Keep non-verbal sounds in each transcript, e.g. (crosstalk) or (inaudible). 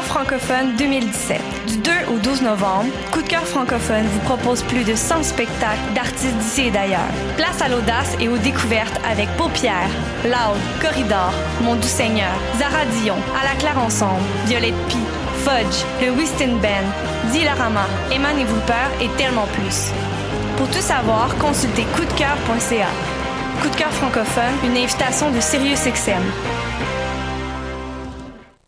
cœur francophone 2017. Du 2 au 12 novembre, Coup de cœur francophone vous propose plus de 100 spectacles d'artistes d'ici et d'ailleurs. Place à l'audace et aux découvertes avec Paupières, Loud, Corridor, Mon Doux Seigneur, Zara Dion, À la Claire Ensemble, Violette Pie, Fudge, le Whiston Band, Dilarama, Eman et Peur et tellement plus. Pour tout savoir, consultez coupdecoeur.ca. Coup de cœur francophone, une invitation de SiriusXM.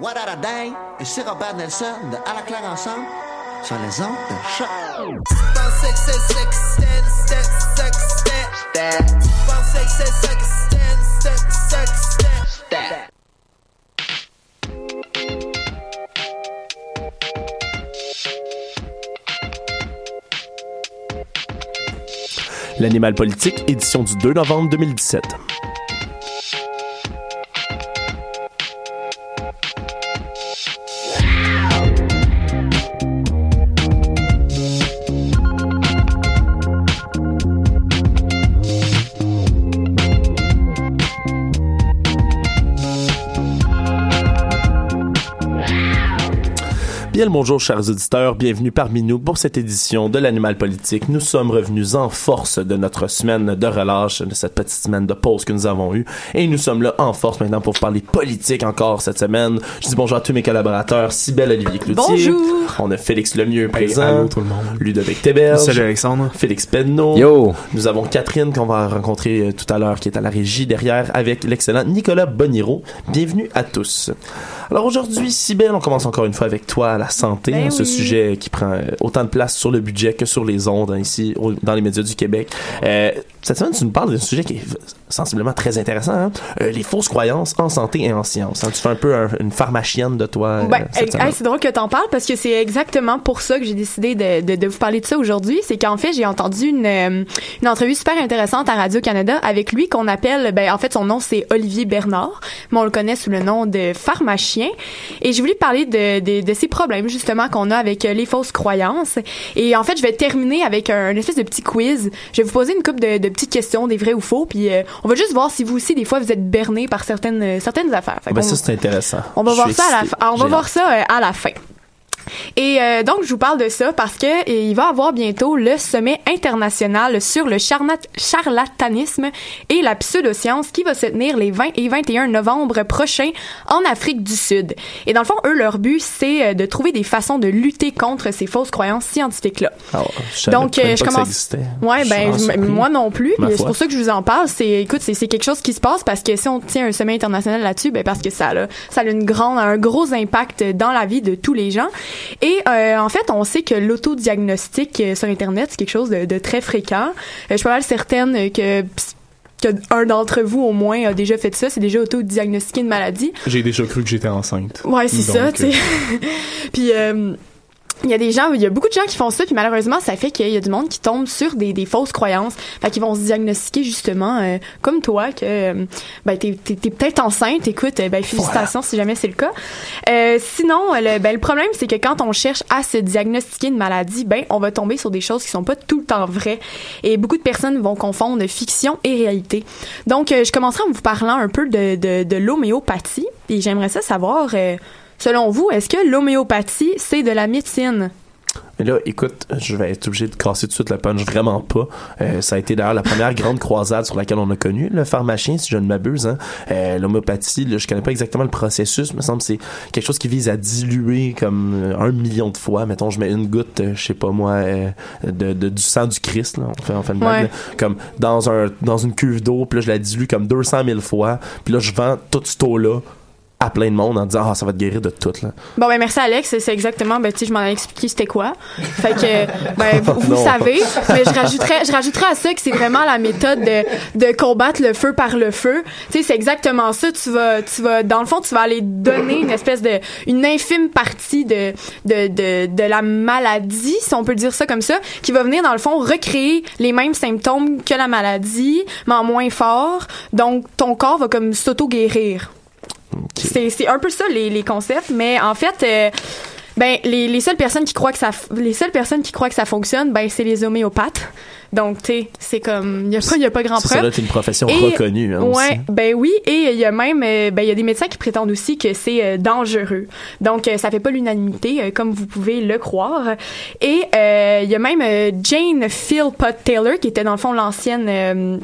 What a Day et c'est Robert Nelson de À la claire ensemble sur les ondes de choc. L'animal politique, édition du 2 novembre 2017. Bien le bonjour, chers auditeurs. Bienvenue parmi nous pour cette édition de l'Animal Politique. Nous sommes revenus en force de notre semaine de relâche, de cette petite semaine de pause que nous avons eue. Et nous sommes là en force maintenant pour parler politique encore cette semaine. Je dis bonjour à tous mes collaborateurs. Sibelle Olivier Cloutier. Bonjour. On a Félix Lemieux présent. allô tout le monde. Ludovic Teberge. Salut Alexandre. Félix Penneau. Yo. Nous avons Catherine qu'on va rencontrer euh, tout à l'heure qui est à la régie derrière avec l'excellent Nicolas Boniro. Bienvenue à tous. Alors aujourd'hui, Sibelle, on commence encore une fois avec toi, la santé, Ben hein, ce sujet qui prend euh, autant de place sur le budget que sur les ondes hein, ici, au- dans les médias du Québec. Euh, cette semaine, tu nous parles d'un sujet qui est sensiblement très intéressant, hein? Euh, les fausses croyances en santé et en sciences. Tu fais un peu un- une pharmacienne de toi. Ben, hey, c'est drôle que t'en parles parce que c'est exactement pour ça que j'ai décidé de, de, de vous parler de ça aujourd'hui. C'est qu'en fait, j'ai entendu une, une entrevue super intéressante à Radio-Canada avec lui qu'on appelle, ben, en fait, son nom c'est Olivier Bernard, mais on le connaît sous le nom de pharmacien. Et j'ai voulu parler de, de, de ces problèmes, justement, qu'on a avec euh, les fausses croyances. Et en fait, je vais terminer avec un, une espèce de petit quiz. Je vais vous poser une couple de, de petites questions, des vrais ou faux, puis euh, on va juste voir si vous aussi, des fois, vous êtes berné par certaines, euh, certaines affaires. Fait Ben, ça, c'est intéressant. on va Je voir ça à la. On va voir ça à la fin. Et euh, donc, je vous parle de ça parce que il va avoir bientôt le sommet international sur le charlatanisme et la pseudoscience qui va se tenir les 20 et 21 novembre prochains en Afrique du Sud. Et dans le fond, eux, leur but, c'est euh, de trouver des façons de lutter contre ces fausses croyances scientifiques-là. Ah, Donc, euh, je commence. Ouais, ben je- moi non plus. C'est pour ça que je vous en parle. C'est, écoute, c'est, quelque chose qui se passe parce que si on tient un sommet international là-dessus, ben parce que ça a, ça a une grande, un gros impact dans la vie de tous les gens. Et euh, en fait, on sait que l'autodiagnostic euh, sur Internet c'est quelque chose de, de très fréquent. Euh, je suis pas mal certaine que que un d'entre vous au moins a déjà fait ça, c'est déjà autodiagnostiqué une maladie. J'ai déjà cru que j'étais enceinte. Ouais, c'est ça, Donc, tu sais. (laughs) Puis euh, il y a des gens, il y a beaucoup de gens qui font ça, puis malheureusement, ça fait qu'il y a du monde qui tombe sur des, des fausses croyances. Fait qu'ils vont se diagnostiquer justement, euh, comme toi, que euh, ben, t'es, t'es, t'es peut-être enceinte. Écoute, euh, ben, félicitations si jamais c'est le cas. Euh, sinon, le, ben, le problème, c'est que quand on cherche à se diagnostiquer une maladie, ben, on va tomber sur des choses qui sont pas tout le temps vraies. Et beaucoup de personnes vont confondre fiction et réalité. Donc, je commencerai en vous parlant un peu de, de, de l'homéopathie. Et j'aimerais ça savoir... Selon vous, est-ce que l'homéopathie, c'est de la médecine? Mais là, écoute, je vais être obligé de casser tout de suite le punch, vraiment pas. Euh, ça a été d'ailleurs la première (laughs) grande croisade sur laquelle on a connu le pharmacien, si je ne m'abuse. Hein. Euh, L'homéopathie, je connais pas exactement le processus, me semble que c'est quelque chose qui vise à diluer comme euh, un million de fois. Mettons, je mets une goutte, euh, je sais pas moi, de, de, du sang du Christ, là. On fait, on fait une blague, comme dans un dans une cuve d'eau, puis là, je la dilue comme 200 000 fois, puis là, je vends tout ce taux-là à plein de monde en disant ah ça va te guérir de tout là. Bon ben merci Alex, c'est exactement ben tu sais je m'en ai expliqué c'était quoi. Fait que (laughs) ben vous, savez, mais je rajouterais je rajouterais à ça que c'est vraiment la méthode de, de combattre le feu par le feu. Tu sais c'est exactement ça, tu vas tu vas dans le fond tu vas aller donner une espèce de une infime partie de de de, de la maladie si on peut dire ça comme ça qui va venir dans le fond recréer les mêmes symptômes que la maladie mais en moins fort. Donc ton corps va comme s'auto guérir. C'est un peu ça les, les, concepts, mais en fait, euh, ben les, les, seules personnes qui croient que ça les seules personnes qui croient que ça fonctionne, ben c'est les homéopathes. Donc tu sais, c'est comme il y a pas y a pas grand preuve. C'est une profession reconnue hein, Ouais, ben oui et il y a même euh, ben il y a des médecins qui prétendent aussi que c'est euh, dangereux. Donc ça fait pas l'unanimité comme vous pouvez le croire. Et il y a même Jane Philpott Taylor qui était dans le fond l'ancienne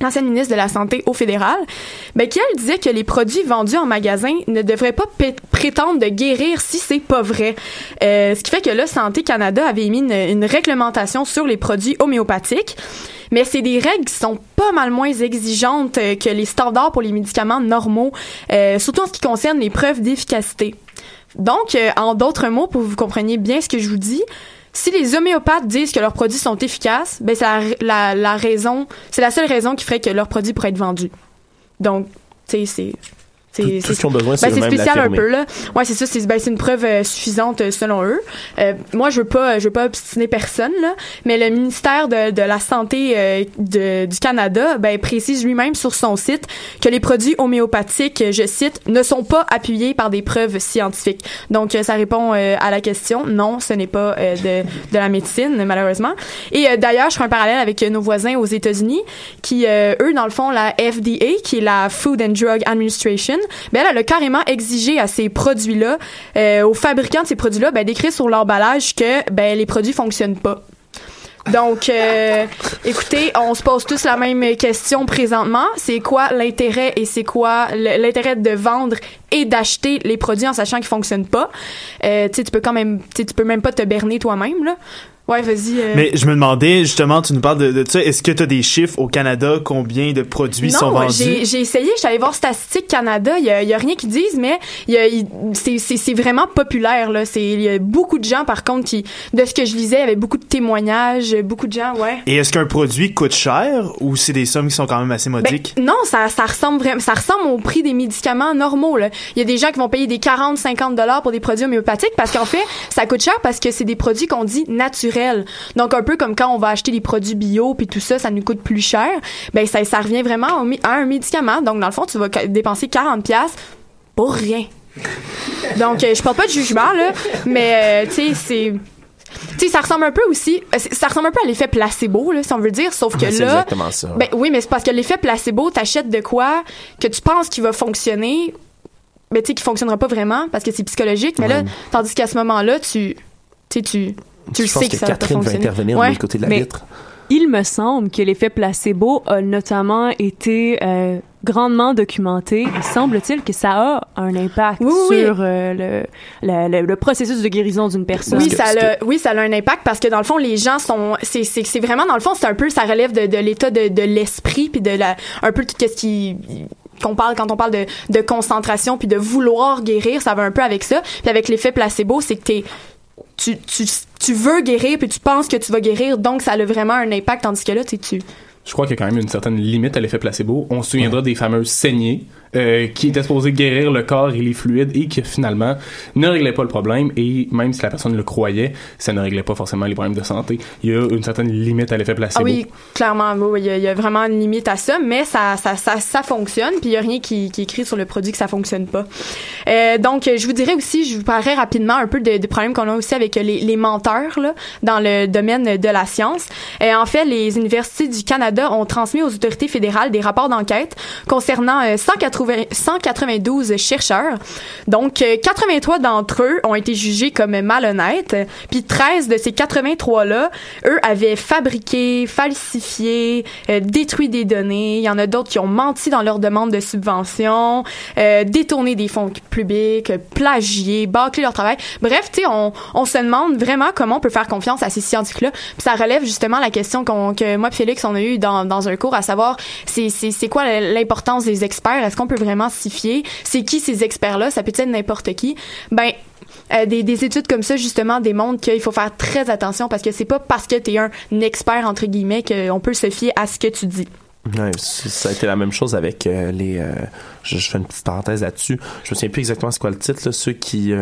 l'ancienne ministre de la Santé au fédéral, ben, qui elle disait que les produits vendus en magasin ne devraient pas prétendre de guérir si c'est pas vrai. Euh, ce qui fait que là, Santé Canada avait émis une, réglementation sur les produits homéopathiques. Mais c'est des règles qui sont pas mal moins exigeantes euh, que les standards pour les médicaments normaux, euh, surtout en ce qui concerne les preuves d'efficacité. Donc, euh, en d'autres mots, pour que vous compreniez bien ce que je vous dis, si les homéopathes disent que leurs produits sont efficaces, ben c'est la, raison, c'est la seule raison qui ferait que leurs produits pourraient être vendus. Donc, tu c'est c'est c'est ben, spécial un peu là. Ouais, c'est ça, c'est ben, une preuve euh, suffisante euh, selon eux. Euh, moi, je veux pas je veux pas obstiner personne là, mais le ministère de, de la santé euh, de, du Canada ben précise lui-même sur son site que les produits homéopathiques, je cite, ne sont pas appuyés par des preuves scientifiques. Donc ça répond à la question. Non, ce n'est pas de, de la médecine malheureusement. Et d'ailleurs, je fais un parallèle avec nos voisins aux États-Unis qui eux dans le fond la FDA qui est la Food and Drug Administration ben elle, a carrément exigé à ces produits-là, euh, aux fabricants de ces produits-là, ben, d'écrire sur l'emballage que ben, les produits fonctionnent pas. Donc, euh, (laughs) écoutez, on se pose tous la même question présentement. C'est quoi l'intérêt et c'est quoi l'intérêt de vendre et d'acheter les produits en sachant qu'ils fonctionnent pas? Euh, tu tu peux quand même, tu peux même pas te berner toi-même là. Ouais, vas-y. Euh. Mais je me demandais, justement, tu nous parles de, de ça. Est-ce que tu as des chiffres au Canada, combien de produits sont vendus? Non, j'ai essayé, je suis allée voir Statistique Canada. Il y a, rien qui disent, mais c'est vraiment populaire, là. Il y a beaucoup de gens, par contre, qui, de ce que je lisais, il y avait beaucoup de témoignages, beaucoup de gens, ouais. Et est-ce qu'un produit coûte cher ou c'est des sommes qui sont quand même assez ben, modiques? non, ça, ça ressemble vraiment, ça ressemble au prix des médicaments normaux, là. Il y a des gens qui vont payer des 40, 50 dollars pour des produits homéopathiques parce qu'en fait, ça coûte cher parce que c'est des produits qu'on dit naturels donc un peu comme quand on va acheter des produits bio puis tout ça, ça nous coûte plus cher. Ben ça, ça revient vraiment à un médicament. Donc dans le fond, tu vas dépenser 40 pièces pour rien. Donc euh, je parle pas de jugement là, mais euh, tu sais c'est tu sais, ça ressemble un peu aussi, euh, ça ressemble un peu à l'effet placebo, là, si on veut dire, sauf que là. Exactement ça. Ben oui, mais c'est parce que l'effet placebo, t'achètes de quoi que tu penses qu'il va fonctionner, mais tu sais, qui fonctionnera pas vraiment parce que c'est psychologique, mais là, tandis qu'à ce moment-là, tu, tu sais, tu, tu sais que, ça Catherine va, intervenir ouais. du côté de la vitre. Il me semble que l'effet placebo a notamment été euh, grandement documenté. Semble-t-il que ça a un impact sur euh, le, le, le, processus de guérison d'une personne. Oui, ça a, oui, ça a un impact parce que dans le fond, les gens sont, c'est, c'est, c'est vraiment dans le fond, c'est un peu, ça relève de, de l'état de, de l'esprit puis de la, un peu tout ce qui qu'on parle quand on parle de, de concentration puis de vouloir guérir, ça va un peu avec ça. Puis avec l'effet placebo, c'est que t'es tu, tu, tu veux guérir puis tu penses que tu vas guérir, donc ça a vraiment un impact, tandis que là, tu tu je crois qu'il y a quand même une certaine limite à l'effet placebo. On se souviendra des fameuses saignées euh, qui était supposé guérir le corps et les fluides et qui finalement ne réglait pas le problème et même si la personne le croyait, ça ne réglait pas forcément les problèmes de santé. Il y a une certaine limite à l'effet placebo. Ah oui, clairement, oui, il y, a, il y, a vraiment une limite à ça, mais ça, ça, ça, ça fonctionne, puis il y a rien qui, écrit sur le produit que ça fonctionne pas. Euh, donc, je vous dirais aussi, je vous parlerai rapidement un peu des de problèmes qu'on a aussi avec les, les menteurs là, dans le domaine de la science. Euh, en fait, les universités du Canada ont transmis aux autorités fédérales des rapports d'enquête concernant 180, 192 chercheurs. Donc, 83 d'entre eux ont été jugés comme malhonnêtes, puis 13 de ces 83-là, eux, avaient fabriqué, falsifié, euh, détruit des données. Il y en a d'autres qui ont menti dans leur demande de subvention, euh, détourné des fonds publics, plagié, bâclé leur travail. Bref, tu sais, on, se demande vraiment comment on peut faire confiance à ces scientifiques-là. Puis ça relève justement la question qu'on, que moi Félix, on a eu dans, dans un cours, à savoir, c'est quoi l'importance des experts? Est-ce qu'on peut vraiment s'y fier? C'est qui ces experts-là? Ça peut être n'importe qui. Ben, euh, des, des, études comme ça justement démontrent qu'il faut faire très attention parce que c'est pas parce que tu es un expert entre guillemets qu'on peut se fier à ce que tu dis. Ouais, ça a été la même chose avec euh, les. Euh, je, fais une petite parenthèse là-dessus. Je me souviens plus exactement c'est quoi le titre. Ceux qui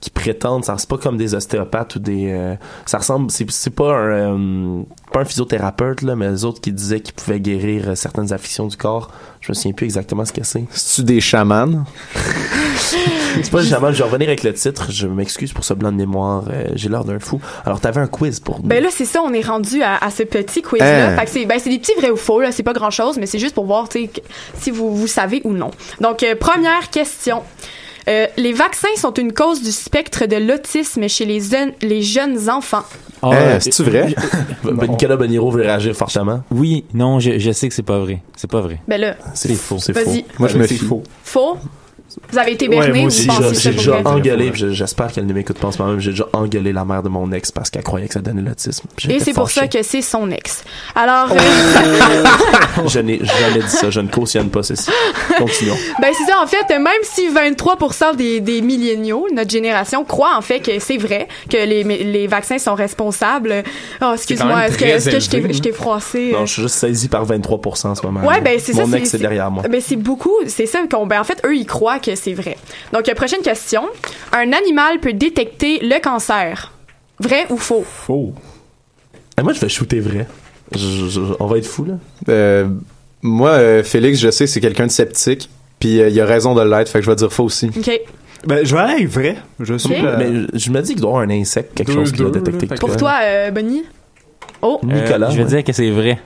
qui prétendent, ça c'est pas comme des ostéopathes ou des. Ça ressemble. C'est, pas un pas un physiothérapeute là, mais les autres qui disaient qu'ils pouvaient guérir certaines affections du corps. Je me souviens plus exactement ce que c'est. C'est-tu des chamans? (laughs) c'est pas chaman. Je vais revenir avec le titre. Je m'excuse pour ce blanc de mémoire. j'ai l'air d'un fou. Alors t'avais un quiz pour nous. Ben là c'est ça. On est rendu à, à ce petit quiz là. Hein? Fait que c'est ben c'est des petits vrais ou faux là. C'est pas grand chose, mais c'est juste pour voir si vous vous savez ou non. Donc, euh, première question. Euh, les vaccins sont une cause du spectre de l'autisme chez les, les jeunes enfants. Oh, euh, c'est-tu vrai? (laughs) Nicolas Boniro veut réagir fortement. Oui, non, je, je sais que c'est pas vrai. C'est pas vrai. Ben là. C'est faux. C'est faux. Moi, je me fie. Faux. Faux? Vous avez été berné ouais, ou J'ai déjà engueulé, j'espère qu'elle ne m'écoute pas en ce moment, j'ai déjà engueulé la mère de mon ex parce qu'elle croyait que ça donnait l'autisme. Et c'est pour ça que c'est son ex. Alors... Oh. (laughs) je n'ai jamais dit ça, je ne cautionne pas ceci. Continuons. Ben c'est ça, en fait, même si 23% des, des milléniaux, notre génération, croient en fait que c'est vrai, que les, les vaccins sont responsables. Oh, excuse-moi, est-ce que, est que je t'ai froissé? Non, je suis juste saisi par 23% en ce moment. Ouais, ben c'est ça. Mon ex est derrière moi. Ben c'est beaucoup, c'est ça qu'on, ben en fait, eux, ils croient que c'est vrai. Donc, euh, prochaine question. Un animal peut détecter le cancer. Vrai ou faux? Faux. Et moi, je vais shooter vrai. on va être fou, là. Euh, moi, euh, Félix, je sais, c'est quelqu'un de sceptique. Puis il a raison de l'être, fait que je vais dire faux aussi. OK. Ben, je vais aller avec vrai. Je suis. Okay. Mais je me dis qu'il doit y avoir un insecte, quelque deux, chose qui va détecter. Pour toi, Bonnie? Oh. Nicolas. je vais dire que c'est vrai.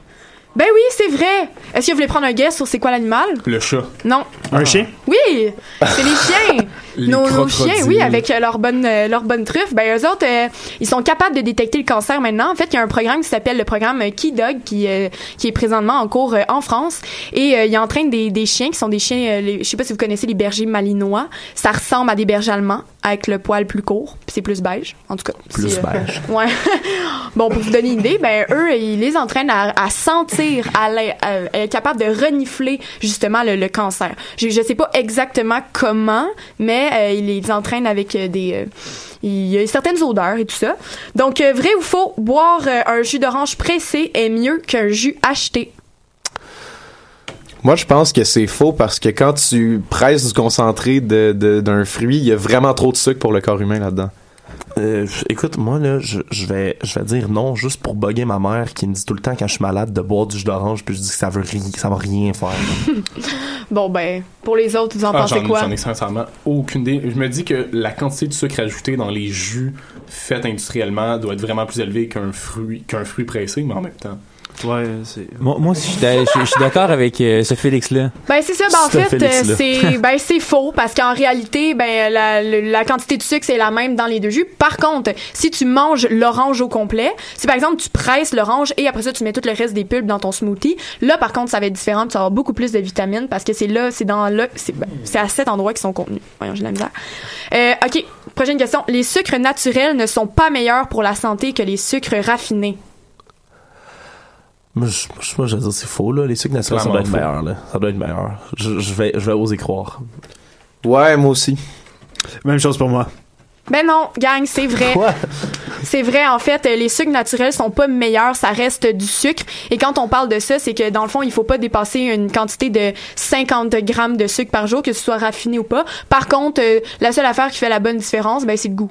Ben oui, c'est vrai. Est-ce que vous voulez prendre un guess sur c'est quoi l'animal? Le chat. Non. Un chien? Oui, c'est les chiens. (laughs) les nos, nos, chiens, oui, avec euh, leur bonne euh, leur bonne truffe. Ben eux autres, euh, ils sont capables de détecter le cancer maintenant. En fait, il y a un programme qui s'appelle le programme Key Dog qui qui est présentement en cours en France et il entraîne des, des chiens qui sont des chiens. Les, je sais pas si vous connaissez les bergers malinois. Ça ressemble à des bergers allemands avec le poil plus court, puis c'est plus beige. En tout cas. Plus beige. (laughs) ouais. (laughs) bon, pour vous donner une idée, ben eux, ils les entraînent à, à sentir, à, à, être capable de renifler justement le, le cancer. Je, je sais pas exactement comment, mais euh, ils les entraînent avec euh, des euh, il y a certaines odeurs et tout ça. Donc vrai ou faux, boire un jus d'orange pressé est mieux qu'un jus acheté. Moi, je pense que c'est faux parce que quand tu presses du concentré d'un de, d'un fruit, il y a vraiment trop de sucre pour le corps humain là-dedans. Euh, écoute, moi là, je, je, vais, je vais dire non juste pour bugger ma mère qui me dit tout le temps quand je suis malade de boire du jus d'orange, puis je dis que ça veut rien, ça va rien faire. (laughs) bon ben, pour les autres, vous en ah, pensez quoi? J'en ai sincèrement aucune idée. Je me dis que la quantité de sucre ajouté dans les jus faits industriellement doit être vraiment plus élevée qu'un fruit, qu'un fruit pressé, mais en même temps. Ouais, c'est. Moi, moi aussi, je suis d'accord avec euh, ce Félix-là. Ben, c'est ça. Ben, en fait, euh, c'est (laughs) ben, c'est faux parce qu'en réalité, ben, la, la, quantité de sucre, c'est la même dans les deux jus. Par contre, si tu manges l'orange au complet, si par exemple, tu presses l'orange et après ça, tu mets tout le reste des pulpes dans ton smoothie, là, par contre, ça va être différent. Tu vas avoir beaucoup plus de vitamines parce que c'est là, c'est dans là, c'est ben, à cet endroit qu'ils sont contenus. Voyons, j'ai la misère. Euh, OK. Prochaine question. Les sucres naturels ne sont pas meilleurs pour la santé que les sucres raffinés. Moi, je, moi, je veux dire, c'est faux, là. Les sucres naturels, ça doit être meilleur, là. Ça doit être meilleur. Je, je, vais, je vais oser croire. Ouais, moi aussi. Même chose pour moi. Ben non, gang, c'est vrai. Quoi? C'est vrai, en fait, les sucres naturels sont pas meilleurs, ça reste du sucre. Et quand on parle de ça, c'est que dans le fond, il faut pas dépasser une quantité de 50 grammes de sucre par jour, que ce soit raffiné ou pas. Par contre, euh, la seule affaire qui fait la bonne différence, ben, c'est le goût.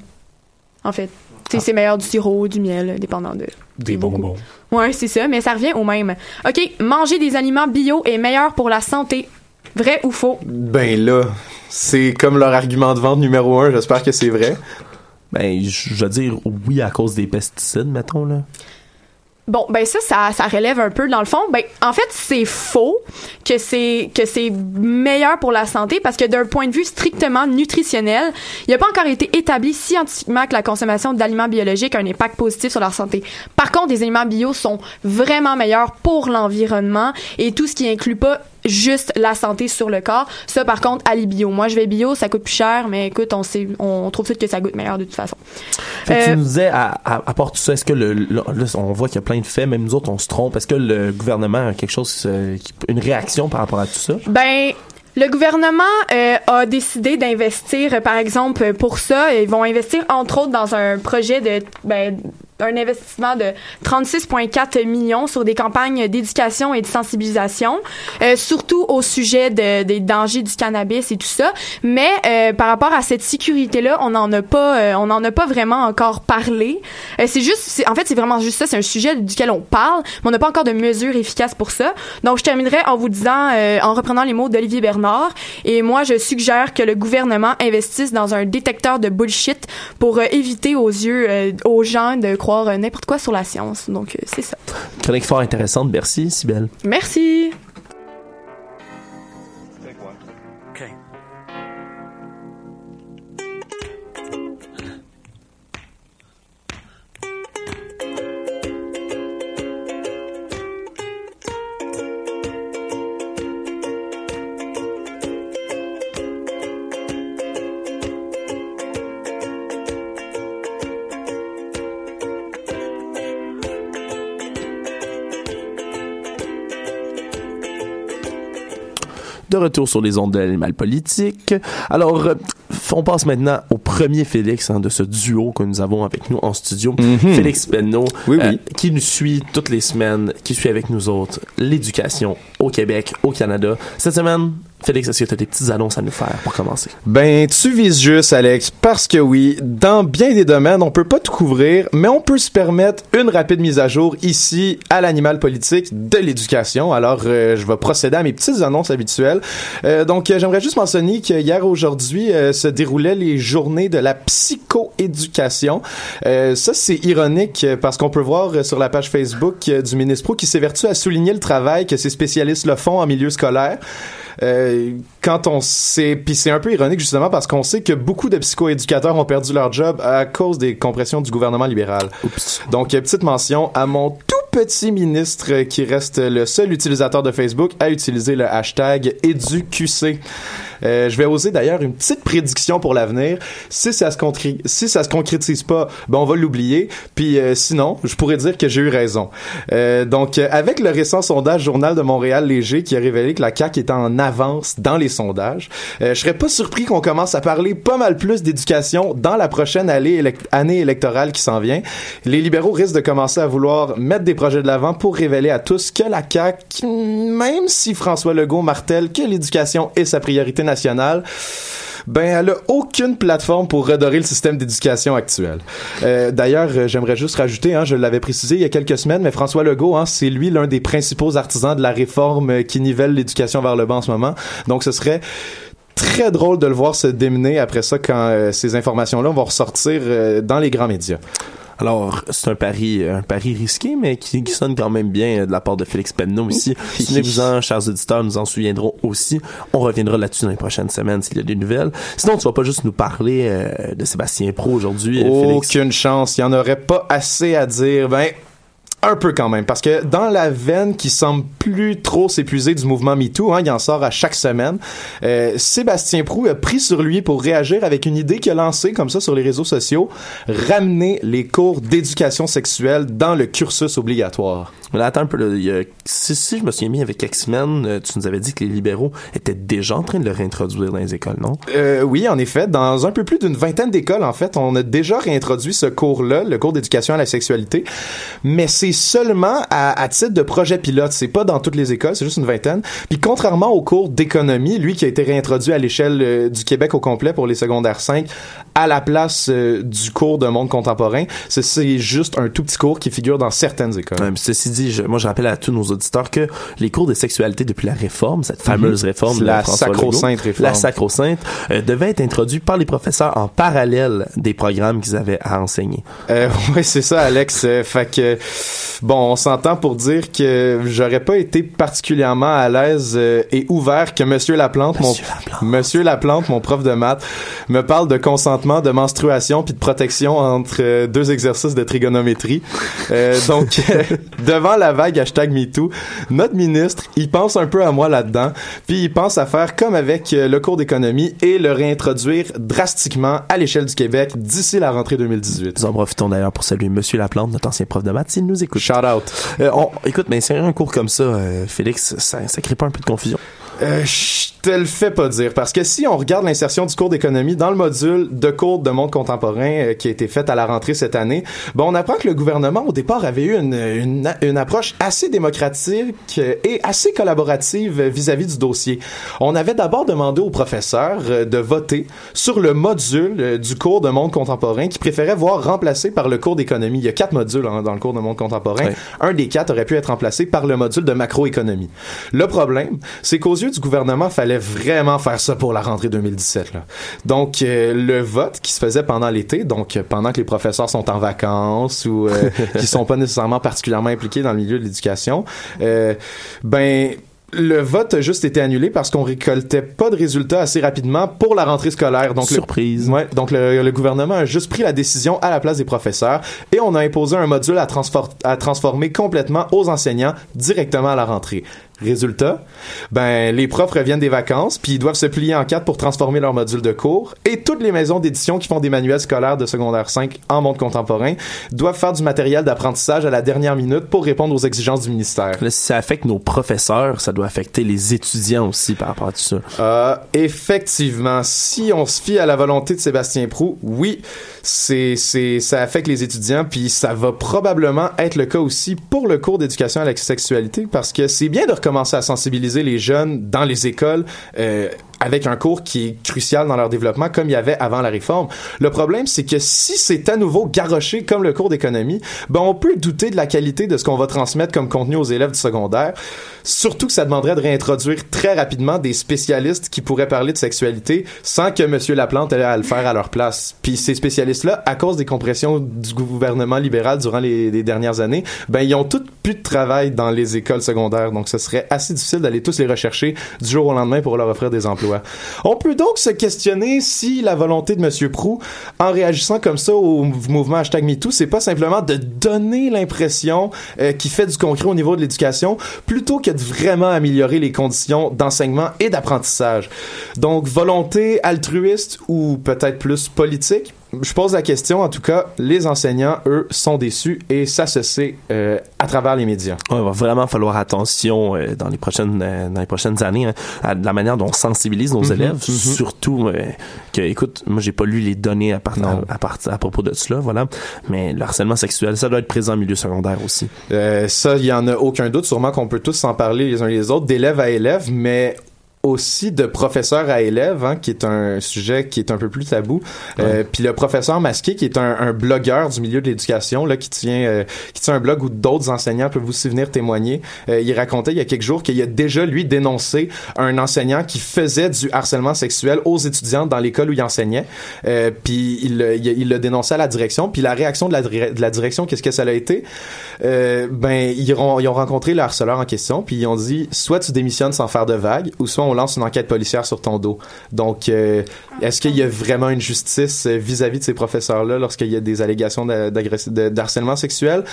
En fait. Ah. C'est meilleur du sirop, du miel, dépendant de. Des bonbons. Ouais, c'est ça, mais ça revient au même. OK, manger des aliments bio est meilleur pour la santé. Vrai ou faux? Ben là, c'est comme leur argument de vente numéro un. J'espère que c'est vrai. Ben, je veux dire oui à cause des pesticides, mettons, là. Bon, ben ça, ça, relève un peu dans le fond. Ben, en fait, c'est faux que c'est que c'est meilleur pour la santé parce que d'un point de vue strictement nutritionnel, il n'a pas encore été établi scientifiquement que la consommation d'aliments biologiques a un impact positif sur la santé. Par contre, les aliments bio sont vraiment meilleurs pour l'environnement et tout ce qui inclut pas juste la santé sur le corps. Ça, par contre, Ali Bio. Moi, je vais bio, ça coûte plus cher, mais écoute, on sait, on trouve tout que ça goûte meilleur de toute façon. Fait tu euh, nous disais, à, à, part tout ça, est-ce que le, là, on voit qu'il y a plein de faits, même nous autres, on se trompe. Est-ce que le gouvernement a quelque chose, euh, une réaction par rapport à tout ça? Ben, le gouvernement euh, a décidé d'investir, par exemple, pour ça. Ils vont investir, entre autres, dans un projet de ben, un investissement de 36,4 millions sur des campagnes d'éducation et de sensibilisation, euh, surtout au sujet de, des dangers du cannabis et tout ça. Mais euh, par rapport à cette sécurité-là, on n'en a pas, euh, on n'en a pas vraiment encore parlé. Euh, c'est juste, en fait, c'est vraiment juste ça. C'est un sujet duquel on parle, mais on n'a pas encore de mesures efficaces pour ça. Donc, je terminerai en vous disant, euh, en reprenant les mots d'Olivier Bernard. Et moi, je suggère que le gouvernement investisse dans un détecteur de bullshit pour éviter aux yeux, aux gens de croire euh, n'importe quoi sur la science. Donc, euh, c'est ça. Chronique fort intéressante. Merci, Sibelle. Merci. De retour sur les ondes de l'animal politique. Alors, euh, on passe maintenant au premier Félix hein, de ce duo que nous avons avec nous en studio. Mhm. Félix Benno, euh, qui nous suit toutes les semaines, qui suit avec nous autres l'éducation au Québec, au Canada. Cette semaine, Félix, est-ce que tu as des petites annonces à nous faire pour commencer? Ben, tu vises juste, Alex, parce que oui, dans bien des domaines, on peut pas tout couvrir, mais on peut se permettre une rapide mise à jour ici à l'animal politique de l'éducation. Alors, euh, je vais procéder à mes petites annonces habituelles. Euh, donc, euh, j'aimerais juste mentionner qu'hier, aujourd'hui, se déroulaient les journées de la psychoéducation. ça, c'est ironique parce qu'on peut voir sur la page Facebook du ministre Pro qui s'évertue à souligner le travail que ses spécialistes le font en milieu scolaire. Euh, quand on sait, puis c'est un peu ironique justement parce qu'on sait que beaucoup de psychoéducateurs ont perdu leur job à cause des compressions du gouvernement libéral. Donc petite mention à mon petit ministre qui reste le seul utilisateur de Facebook à utiliser le hashtag EduQC. Euh, je vais oser d'ailleurs une petite prédiction pour l'avenir. Si ça se se concrétise pas, ben on va l'oublier. Puis euh, sinon, je pourrais dire que j'ai eu raison. Euh, donc avec le récent sondage Journal de Montréal léger qui a révélé que la CAQ est en avance dans les sondages, je serais pas surpris qu'on commence à parler pas mal plus d'éducation dans la prochaine année électorale qui s'en vient. Les libéraux risquent de commencer à vouloir mettre des projets de l'avant pour révéler à tous que la CAQ, même si François Legault martèle que l'éducation est sa priorité nationale, ben elle a aucune plateforme pour redorer le système d'éducation actuel. Euh, D'ailleurs, euh, j'aimerais juste rajouter, hein, je l'avais précisé il y a quelques semaines, mais François Legault, hein, c'est lui l'un des principaux artisans de la réforme qui nivelle l'éducation vers le bas en ce moment. Donc, ce serait très drôle de le voir se démener après ça quand euh, ces informations-là vont ressortir euh, dans les grands médias. Alors, c'est un pari, un pari risqué, mais qui, sonne quand même bien euh, de la part de Félix Penneau ici. Souvenez-vous-en, (laughs) chers auditeurs, nous en souviendrons aussi. On reviendra là-dessus dans les prochaines semaines s'il y a des nouvelles. Sinon, tu vas pas juste nous parler euh, de Sébastien Pro aujourd'hui, euh, Aucune chance. Il y en aurait pas assez à dire. Ben, Un peu quand même, parce que dans la veine qui semble plus trop s'épuiser du mouvement MeToo, hein, il en sort à chaque semaine, euh, Sébastien Prou a pris sur lui pour réagir avec une idée qu'il a lancée comme ça sur les réseaux sociaux, ramener les cours d'éducation sexuelle dans le cursus obligatoire. Là, attends un peu, là, il y a, si, si je me souviens bien avec X-Men, euh, tu nous avais dit que les libéraux étaient déjà en train de le réintroduire dans les écoles, non? Euh, oui, en effet, dans un peu plus d'une vingtaine d'écoles, en fait, on a déjà réintroduit ce cours-là, le cours d'éducation à la sexualité, mais c'est seulement à, à, titre de projet pilote, c'est pas dans toutes les écoles, c'est juste une vingtaine. Puis contrairement au cours d'économie, lui qui a été réintroduit à l'échelle euh, du Québec au complet pour les secondaires 5, à la place euh, du cours de monde contemporain, c'est juste un tout petit cours qui figure dans certaines écoles. Ouais, ceci dit, je, moi je rappelle à tous nos auditeurs que les cours de sexualité depuis la réforme, cette fameuse -hmm. réforme de la sacro-sainte réforme, la sacro-sainte, euh, devait être introduite par les professeurs en parallèle des programmes qu'ils avaient à enseigner. Euh, (laughs) oui, c'est ça, Alex. fait que bon, on s'entend pour dire que j'aurais pas été particulièrement à l'aise euh, et ouvert que Monsieur Laplante, Monsieur mon Laplante. Monsieur Laplante, mon prof de maths, me parle de consentement, de menstruation puis de protection entre euh, deux exercices de trigonométrie. Euh, donc, (laughs) (laughs) devant la vague hashtag MeToo, notre ministre, il pense un peu à moi là-dedans, puis il pense à faire comme avec le cours d'économie et le réintroduire drastiquement à l'échelle du Québec d'ici la rentrée 2018. Nous en profitons d'ailleurs pour saluer Monsieur Laplante, notre ancien prof de maths, s'il nous écoute. Shout out. Euh, on, écoute, mais c'est un cours comme ça, euh, Félix, ça, ça crée pas un peu de confusion? Euh, je te le fais pas dire parce que si on regarde l'insertion du cours d'économie dans le module de cours de monde contemporain euh, qui a été fait à la rentrée cette année, bon, on apprend que le gouvernement au départ avait eu une, une, une approche assez démocratique et assez collaborative vis-à-vis -vis du dossier. On avait d'abord demandé aux professeurs euh, de voter sur le module euh, du cours de monde contemporain qui préférait voir remplacé par le cours d'économie. Il y a quatre modules hein, dans le cours de monde contemporain. Un des quatre aurait pu être remplacé par le module de macroéconomie. Le problème, c'est qu'aux yeux du gouvernement, fallait vraiment faire ça pour la rentrée 2017. Là. Donc, euh, le vote qui se faisait pendant l'été, donc euh, pendant que les professeurs sont en vacances ou euh, (laughs) qui sont pas nécessairement particulièrement impliqués dans le milieu de l'éducation, euh, ben le vote a juste été annulé parce qu'on récoltait pas de résultats assez rapidement pour la rentrée scolaire. Donc surprise. Le, ouais, donc le, le, gouvernement a juste pris la décision à la place des professeurs et on a imposé un module à, à transformer complètement aux enseignants directement à la rentrée. Résultat, ben les profs reviennent des vacances puis ils doivent se plier en quatre pour transformer leur module de cours et toutes les maisons d'édition qui font des manuels scolaires de secondaire 5 en monde contemporain doivent faire du matériel d'apprentissage à la dernière minute pour répondre aux exigences du ministère. Là, si ça affecte nos professeurs, ça doit affecter les étudiants aussi par rapport à tout ça. Euh, effectivement, si on se fie à la volonté de Sébastien Prou, oui, c'est c'est ça affecte les étudiants puis ça va probablement être le cas aussi pour le cours d'éducation à la sexualité parce que c'est bien de recommencer à sensibiliser les jeunes dans les écoles euh, avec un cours qui est crucial dans leur développement comme il y avait avant la réforme. Le problème, c'est que si c'est à nouveau garoché comme le cours d'économie, ben on peut douter de la qualité de ce qu'on va transmettre comme contenu aux élèves du secondaire. Surtout que ça demanderait de réintroduire très rapidement des spécialistes qui pourraient parler de sexualité sans que Monsieur Laplante ait à le faire à leur place. Puis ces spécialistes-là, à cause des compressions du gouvernement libéral durant les, les dernières années, ben ils ont tous plus de travail dans les écoles secondaires. Donc ce serait assez difficile d'aller tous les rechercher du jour au lendemain pour leur offrir des emplois. On peut donc se questionner si la volonté de Monsieur Prou, en réagissant comme ça au mouvement hashtag MeToo, c'est pas simplement de donner l'impression euh, qu'il fait du concret au niveau de l'éducation, plutôt que de vraiment améliorer les conditions d'enseignement et d'apprentissage. Donc, volonté altruiste ou peut-être plus politique, je pose la question, en tout cas, les enseignants, eux, sont déçus et ça se sait euh, à travers les médias. Ouais, il va vraiment falloir attention euh, dans les prochaines euh, dans les prochaines années hein, à la manière dont on sensibilise nos Mhm, mm -hmm, élèves, mm -hmm. surtout que, écoute, moi j'ai pas lu les données à, part, à, à, part, à, propos de cela, voilà, mais le harcèlement sexuel, ça doit être présent en milieu secondaire aussi. ça, il y en a aucun doute, sûrement qu'on peut tous s'en parler les uns les autres, d'élève à élève, mais aussi de professeur à élève, hein, qui est un sujet qui est un peu plus tabou. Ouais. Euh, puis le professeur masqué, qui est un, un blogueur du milieu de l'éducation, là, qui tient, euh, qui tient un blog où d'autres enseignants peuvent vous souvenir témoigner. Euh, il racontait il y a quelques jours qu'il a déjà lui dénoncé un enseignant qui faisait du harcèlement sexuel aux étudiantes dans l'école où il enseignait. Euh, puis il, il, il l'a dénoncé à la direction. Puis la réaction de la, de la direction, qu'est-ce que ça a été? Euh, Ben ils ont, ils ont rencontré le harceleur en question, puis ils ont dit soit tu démissionnes sans faire de vagues, ou soit on lance une enquête policière sur ton dos. Donc, euh, est-ce qu'il y a vraiment une justice vis-à-vis -vis de ces professeurs-là lorsqu'il y a des allégations d'harcèlement sexuel?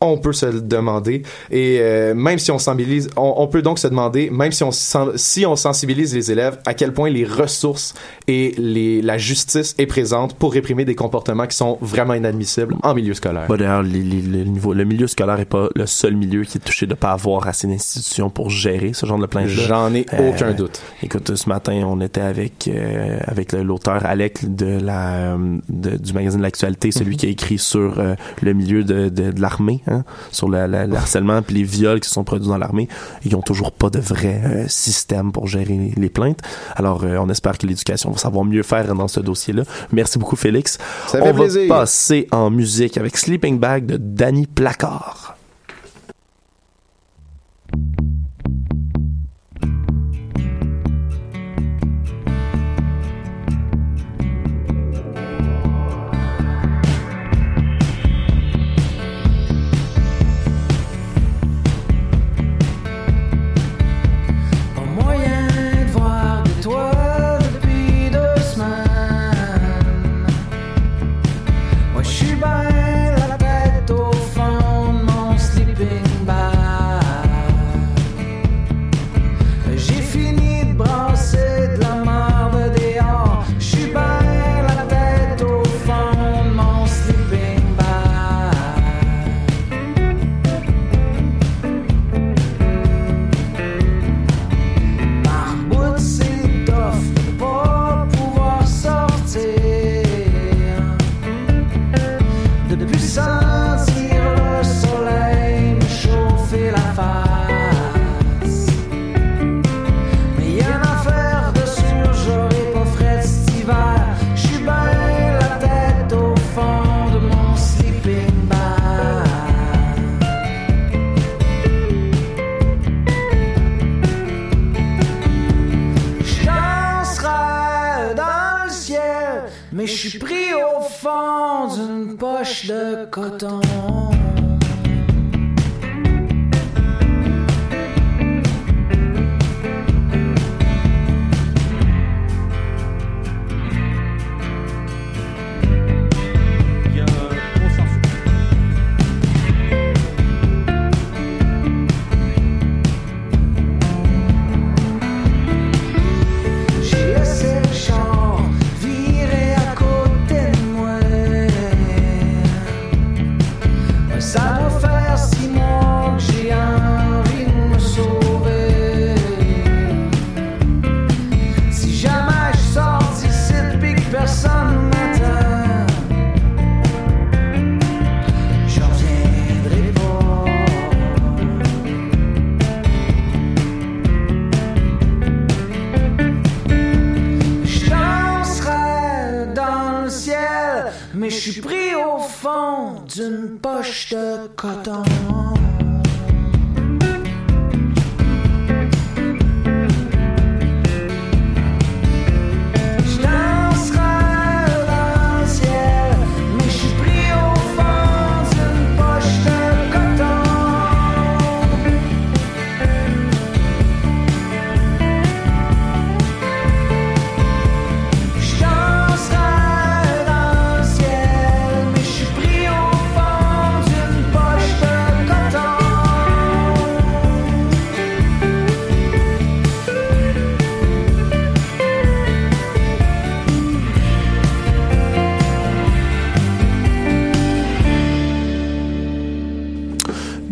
On peut se le demander. Et euh, même si on sensibilise, on, on, peut donc se demander, même si on, si on sensibilise les élèves, à quel point les ressources et les, la justice est présente pour réprimer des comportements qui sont vraiment inadmissibles en milieu scolaire. Bah, D'ailleurs, le, milieu scolaire est pas le seul milieu qui est touché de pas avoir assez d'institutions pour gérer ce genre de plainte J'en ai euh, aucun doute. Écoute, ce matin, on était avec euh, avec l'auteur Alec de la de, du magazine L'actualité, celui mm-hmm. qui a écrit sur le milieu de, de, de l'armée Hein, sur le, harcèlement puis les viols qui sont produits dans l'armée. Ils ont toujours pas de vrai euh, système pour gérer les plaintes. Alors, euh, on espère que l'éducation va savoir mieux faire dans ce dossier-là. Merci beaucoup, Félix. Ça fait on plaisir. va passer en musique avec Sleeping Bag de Danny Placard. suis pris au fond d'une poche de coton. кота.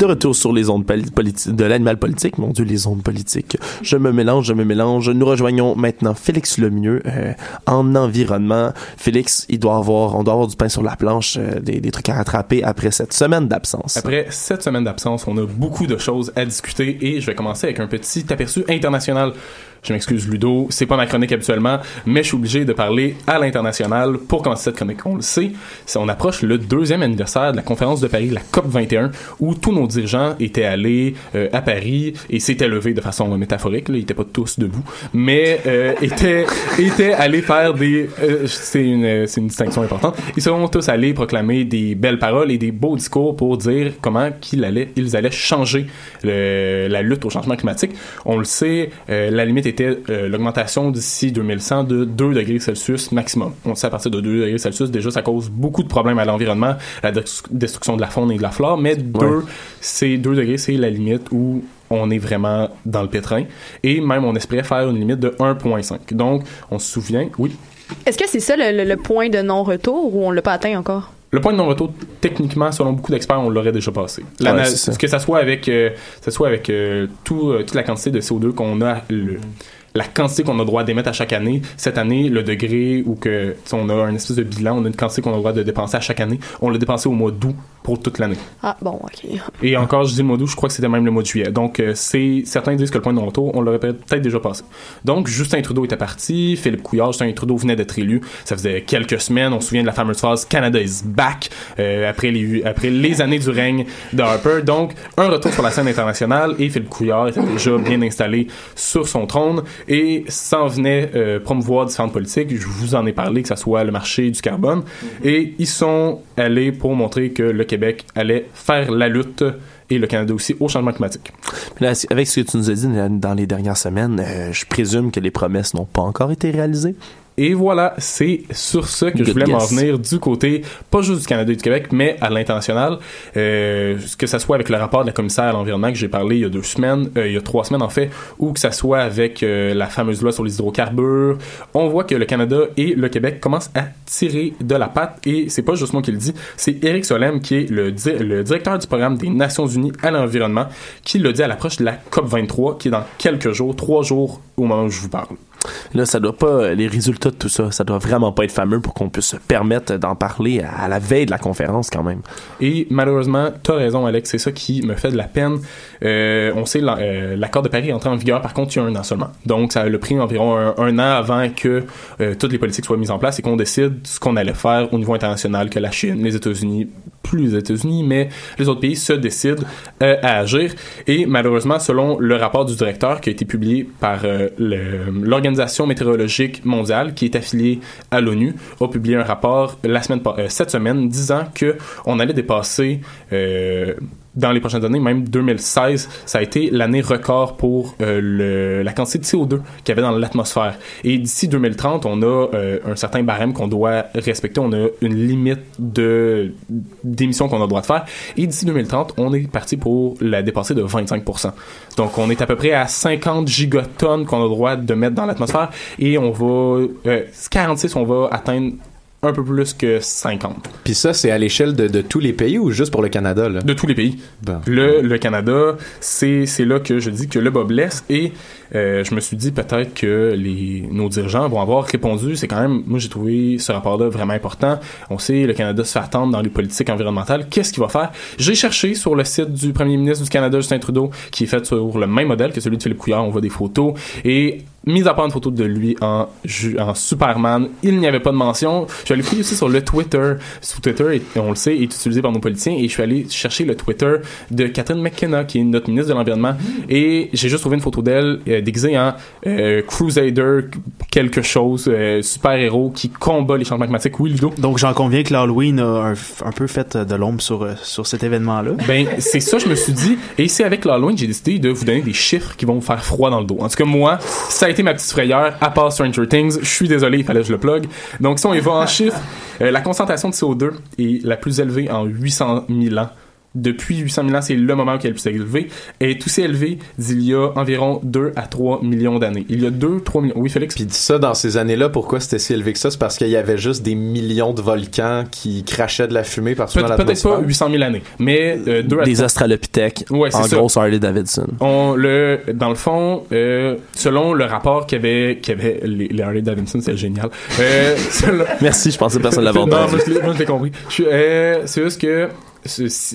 Retour sur les ondes de l'animal politique. Mon Dieu, les ondes politiques. Je me mélange, je me mélange. Nous rejoignons maintenant Félix Lemieux euh, en environnement. Félix, il doit avoir, on doit avoir du pain sur la planche, euh, des, des, trucs à rattraper après cette semaine d'absence. Après cette semaine d'absence, on a beaucoup de choses à discuter et je vais commencer avec un petit aperçu international. Je m'excuse Ludo, c'est pas ma chronique habituellement, mais je suis obligé de parler à l'international pour commencer cette chronique. On le sait, on approche le deuxième anniversaire de la conférence de Paris, la COP 21, où tous nos dirigeants étaient allés euh, à Paris et s'étaient levés de façon métaphorique, ils étaient pas tous debout, mais euh, étaient (laughs) étaient allés faire des, euh, c'est une une distinction importante, ils sont tous allés proclamer des belles paroles et des beaux discours pour dire comment qu'ils allaient ils allaient changer la lutte au changement climatique. On le sait, la limite est était euh, l'augmentation d'ici 2100 de 2 degrés Celsius maximum. On sait à partir de 2 degrés Celsius, déjà, ça cause beaucoup de problèmes à l'environnement, la destruction de la faune et de la flore, mais 2, c'est 2 degrés, c'est la limite où on est vraiment dans le pétrin. Et même, on espérait faire une limite de 1,5. Donc, on se souvient, oui. Est-ce que c'est ça le, point de non-retour ou on l'a pas atteint encore? Le point de non-retour, techniquement, selon beaucoup d'experts, on l'aurait déjà passé. Que ça soit avec, euh, ça soit avec euh, tout, euh, toute la quantité de CO2 qu'on a, le, la quantité qu'on a le droit d'émettre à chaque année. Cette année, le degré où que on a un espèce de bilan, on a une quantité qu'on a le droit de dépenser à chaque année. On l'a dépensé au mois d'août pour toute l'année. Ah bon, ok. Et encore, je dis le mois d'août, je crois que c'était même le mois de juillet. Donc, euh, c'est certains disent que le point de non-retour, on l'aurait peut-être déjà passé. Donc, Justin Trudeau était parti, Philippe Couillard, Justin Trudeau venait d'être élu. Ça faisait quelques semaines. On se souvient de la fameuse phrase Canada is back euh, après les après les années du règne de Harper. Donc, un retour sur la scène internationale et Philippe Couillard était déjà bien installé sur son trône et s'en venait euh, promouvoir différentes politiques. Je vous en ai parlé, que ce soit le marché du carbone. Et ils sont allés pour montrer que le Québec allait faire la lutte et le Canada aussi au changement climatique. avec ce que tu nous as dit dans les dernières semaines, euh, je présume que les promesses n'ont pas encore été réalisées. Et voilà, c'est sur ça que je voulais m'en venir du côté, pas juste du Canada et du Québec, mais à l'international. Euh, que ça soit avec le rapport de la commissaire à l'environnement que j'ai parlé il y a deux semaines, euh, il y a trois semaines en fait, ou que ça soit avec euh, la fameuse loi sur les hydrocarbures, on voit que le Canada et le Québec commencent à tirer de la patte. Et c'est pas juste moi qui le dis, c'est Eric Solem qui est le, le directeur du programme des Nations Unies à l'environnement, qui le dit à l'approche de la COP 23, qui est dans quelques jours, trois jours au moment où je vous parle. Là, ça doit pas, les résultats de tout ça, ça doit vraiment pas être fameux pour qu'on puisse se permettre d'en parler à la veille de la conférence quand même. Et malheureusement, t'as raison, Alex, c'est ça qui me fait de la peine. Euh, on sait euh, l'accord de Paris est entré en vigueur, par contre, il y a un an seulement. Donc, ça a le pris environ un, an avant que euh, toutes les politiques soient mises en place et qu'on décide ce qu'on allait faire au niveau international, que la Chine, les États-Unis, plus les États-Unis, mais les autres pays se décident à agir. Et malheureusement, selon le rapport du directeur qui a été publié par l'Organisation météorologique mondiale, qui est affiliée à l'ONU, a publié un rapport la semaine, cette semaine disant que on allait dépasser dans les prochaines années, même 2016, ça a été l'année record pour euh, le, la quantité de CO2 qu'il y avait dans l'atmosphère. Et d'ici 2030, on a euh, un certain barème qu'on doit respecter. On a une limite de d'émissions qu'on a le droit de faire. Et d'ici 2030, on est parti pour la dépasser de 25%. Donc, on est à peu près à 50 gigatonnes qu'on a le droit de mettre dans l'atmosphère. Et on va... Euh, 46, on va atteindre un peu plus que 50. Puis ça, c'est à l'échelle de, de, tous les pays ou juste pour le Canada? Là? De tous les pays. Le, le Canada, c'est là que je dis que le bas blesse et euh, je me suis dit peut-être que les, nos dirigeants vont avoir répondu. C'est quand même, moi j'ai trouvé ce rapport-là vraiment important. On sait le Canada se fait attendre dans les politiques environnementales. Qu'est-ce qu'il va faire? J'ai cherché sur le site du premier ministre du Canada, Justin Trudeau, qui est fait sur le même modèle que celui de Philippe Couillard. On voit des photos et mis à part une photo de lui en, en Superman, il n'y avait pas de mention. Je suis allé fouiller aussi sur le Twitter. Twitter, on le sait, est utilisé par nos politiciens et je suis allé chercher le Twitter de Catherine McKenna, qui est notre ministre de l'Environnement, et j'ai juste trouvé une photo d'elle euh, déguisée en euh, Crusader quelque chose, euh, super-héros qui combat les changements climatiques. Oui, Ludo? Donc j'en conviens que l'Halloween a un, peu fait de l'ombre sur, sur cet événement-là. Ben, c'est ça, je me suis dit. Et c'est avec l'Halloween, j'ai décidé de vous donner des chiffres qui vont vous faire froid dans le dos. En tout cas, moi, ça a été ma petite frayeur, à part Stranger Things. Je suis désolé, il fallait que je le plug. Donc, si on y va en chiffres, la concentration de CO2 est la plus élevée en 800 000 ans depuis 800 000 ans, c'est le moment qui est le plus élevé, est aussi élevé d'il y a environ 2 à 3 millions d'années. Il y a 2, 3 millions. Oui, Félix? Puis ça, dans ces années-là, pourquoi c'était si élevé que ça? C'est parce qu'il y avait juste des millions de volcans qui crachaient de la fumée partout dans l'atmosphère? Peut-être pas 800 000 années, mais euh, 2 à Des australopithèques. Ouais, en ça. gros, Harley Davidson. On, le, dans le fond, euh, selon le rapport qu'il y avait, qu'il y avait les, les Harley Davidson, c'est génial. Euh, (laughs) Merci, je pensais que personne l'avait entendu. Non, moi je l'ai compris. Euh, c'est juste que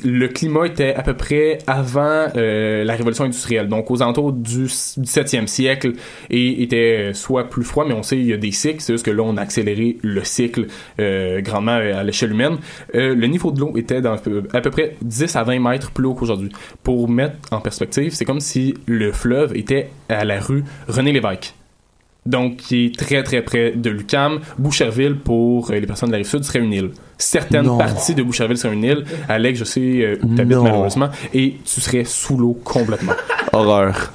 le climat était à peu près avant euh, la révolution industrielle, donc aux alentours du 17e siècle, et était soit plus froid, mais on sait il y a des cycles, c'est juste que là on a accéléré le cycle euh, grandement à l'échelle humaine. Euh, le niveau de l'eau était à peu près 10 à 20 mètres plus haut qu'aujourd'hui. Pour mettre en perspective, c'est comme si le fleuve était à la rue René Lévesque donc qui est très très près de Lucam. Boucherville, pour euh, les personnes de la Rive-Sud, serait une île. Certaines parties de Boucherville seraient une île. Alex, je sais, euh, t'habites malheureusement, et tu serais sous l'eau complètement. (laughs) Horreur.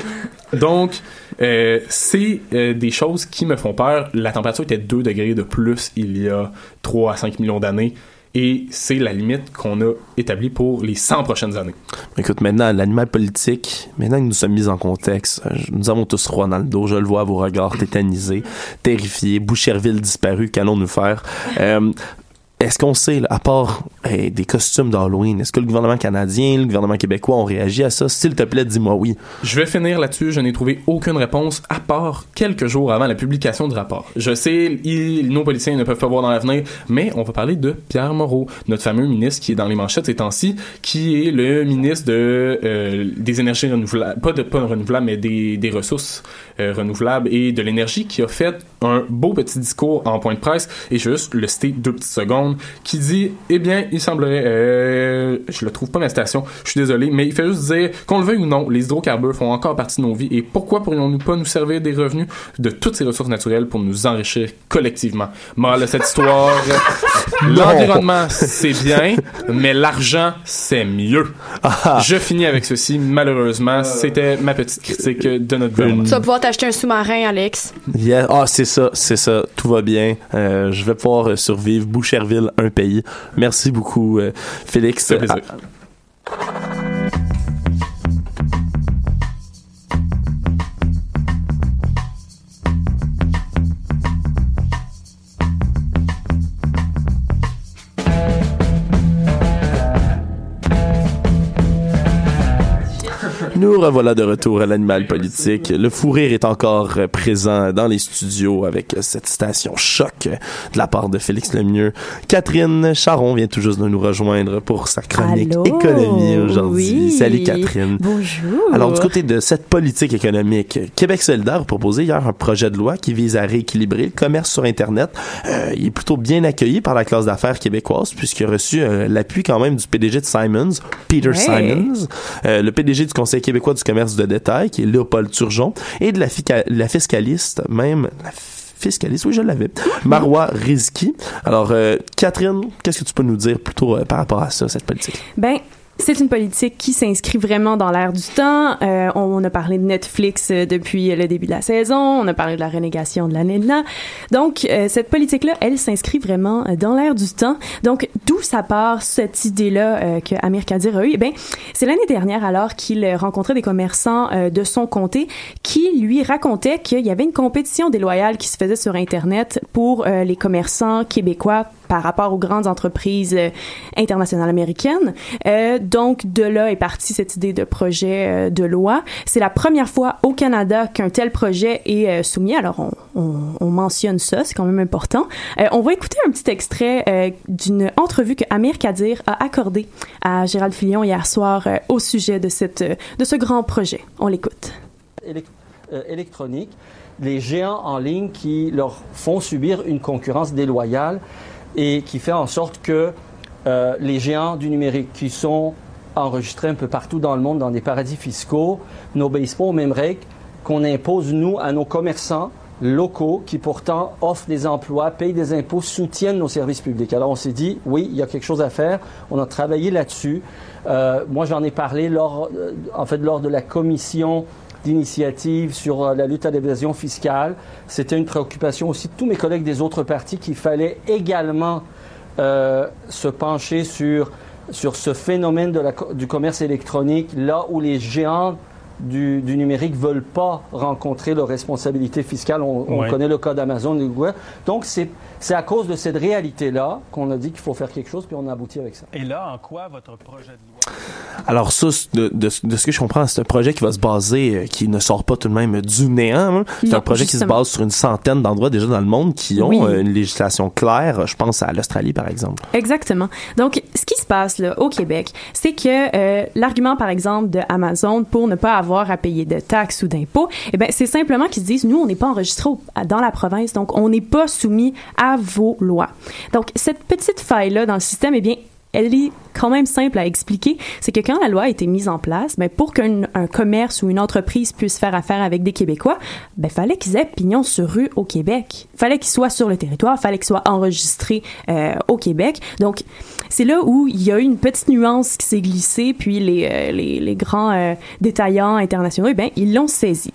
Donc, euh, c'est des choses qui me font peur. La température était 2 degrés de plus il y a 3 à 5 millions d'années. Et c'est la limite qu'on a établie pour les 100 prochaines années. Écoute, maintenant, l'animal politique, maintenant que nous sommes mis en contexte, euh, nous avons tous dos, je le vois à vos regards tétanisés, terrifiés, Boucherville disparu, qu'allons-nous faire? Euh, est-ce qu'on sait, à part des costumes d'Halloween, est-ce que le gouvernement canadien, le gouvernement québécois ont réagi à ça? S'il te plaît, dis-moi oui. Je vais finir là-dessus. Je n'ai trouvé aucune réponse à part quelques jours avant la publication du rapport. Je sais, nos policiers ne peuvent pas voir dans l'avenir, mais on va parler de Pierre Moreau, notre fameux ministre qui est dans les manchettes ces temps-ci, qui est le ministre de, euh, des énergies renouvelables, pas de pas renouvelables, mais des, des ressources euh, renouvelables et de l'énergie, qui a fait un beau petit discours en point de presse, et je vais juste le citer deux petites secondes, qui dit, eh bien, il semblerait, euh, je le trouve pas ma station, je suis désolé, mais il fait juste dire, qu'on le veuille ou non, les hydrocarbures font encore partie de nos vies, et pourquoi pourrions-nous pas nous servir des revenus de toutes ces ressources naturelles pour nous enrichir collectivement? Mal de cette histoire, (laughs) l'environnement, c'est bien, mais l'argent, c'est mieux. Ah. Je finis avec ceci, malheureusement, c'était ma petite critique de notre gouvernement. Tu vas pouvoir t'acheter un sous-marin, Alex. Ah, c'est ça, c'est ça, tout va bien. Euh, je vais pouvoir survivre. Boucherville, un pays. Merci beaucoup, euh, Félix. Nous revoilà de retour à l'animal politique. Le fou rire est encore présent dans les studios avec cette station choc de la part de Félix Lemieux. Catherine Charon vient tout juste de nous rejoindre pour sa chronique économie aujourd'hui. Salut Catherine. Bonjour. Alors du côté de cette politique économique, Québec solidaire a proposé hier un projet de loi qui vise à rééquilibrer le commerce sur Internet. Euh, il est plutôt bien accueilli par la classe d'affaires québécoise puisqu'il a reçu euh, l'appui quand même du PDG de Simons, Peter Simons, euh, le PDG du Conseil québécois du commerce de détail, qui est Léopold Turgeon, et de la, fiscaliste, même la fiscaliste, oui, je l'avais, Marois Rizki. Alors, euh, Catherine, qu'est-ce que tu peux nous dire plutôt euh, par rapport à ça, cette politique? Ben, c'est une politique qui s'inscrit vraiment dans l'air du temps. Euh, on a parlé de Netflix euh, depuis le début de la saison. On a parlé de la renégation de l'année de Donc, euh, cette politique-là, elle s'inscrit vraiment dans l'air du temps. Donc, d'où ça part cette idée-là que Amir Kadir a eue? Eh bien, c'est l'année dernière alors qu'il rencontrait des commerçants de son comté qui lui racontaient qu'il y avait une compétition déloyale qui se faisait sur Internet pour les commerçants québécois par rapport aux grandes entreprises euh, internationales américaines. Euh, donc, de là est partie cette idée de projet euh, de loi. C'est la première fois au Canada qu'un tel projet est soumis. Alors, on, on, on, mentionne ça, c'est quand même important. on va écouter un petit extrait d'une entrevue que Amir Kadir a accordée à Gérald Filion hier soir au sujet de, cette, de ce grand projet. On l'écoute. électronique, les géants en ligne qui leur font subir une concurrence déloyale et qui fait en sorte que euh, les géants du numérique qui sont enregistrés un peu partout dans le monde dans des paradis fiscaux n'obéissent pas aux mêmes règles qu'on impose, nous, à nos commerçants locaux qui pourtant offrent des emplois, payent des impôts, soutiennent nos services publics. Alors on s'est dit, oui, il y a quelque chose à faire. On a travaillé là-dessus. Euh, moi, j'en ai parlé lors, euh, en fait, lors de la commission d'initiative sur euh, la lutte à l'évasion fiscale. C'était une préoccupation aussi de tous mes collègues des autres partis qu'il fallait également euh, se pencher sur, sur ce phénomène de la, du commerce électronique, là où les géants du, du, numérique veulent pas rencontrer leurs responsabilités fiscales. On, on connaît le cas d'Amazon, Donc, c'est c'est à cause de cette réalité-là qu'on a dit qu'il faut faire quelque chose, puis on a abouti avec ça. Et là, en quoi votre projet de loi? Alors ça, de, de, de, ce que je comprends, c'est un projet qui va se baser, euh, qui ne sort pas tout de même du néant. Hein. C'est un projet qui se base sur une centaine d'endroits déjà dans le monde qui ont euh, une législation claire. Je pense à l'Australie, par exemple. Exactement. Donc, ce qui se passe là au Québec, c'est que euh, l'argument, par exemple, de Amazon pour ne pas avoir à payer de taxes ou d'impôts, eh ben, c'est simplement qu'ils se disent, nous, on n'est pas enregistré dans la province, donc on n'est pas soumis à vos lois. Donc, cette petite faille-là dans le système, eh bien, elle est quand même simple à expliquer. C'est que quand la loi a été mise en place, ben, pour qu'un commerce ou une entreprise puisse faire affaire avec des Québécois, ben, fallait qu'ils aient pignon sur rue au Québec. Fallait qu'ils soient sur le territoire, fallait qu'ils soient enregistrés euh, au Québec. Donc, c'est là où il y a eu une petite nuance qui s'est glissée, puis les, euh, les, grands euh, détaillants internationaux, eh ben, ils l'ont saisi.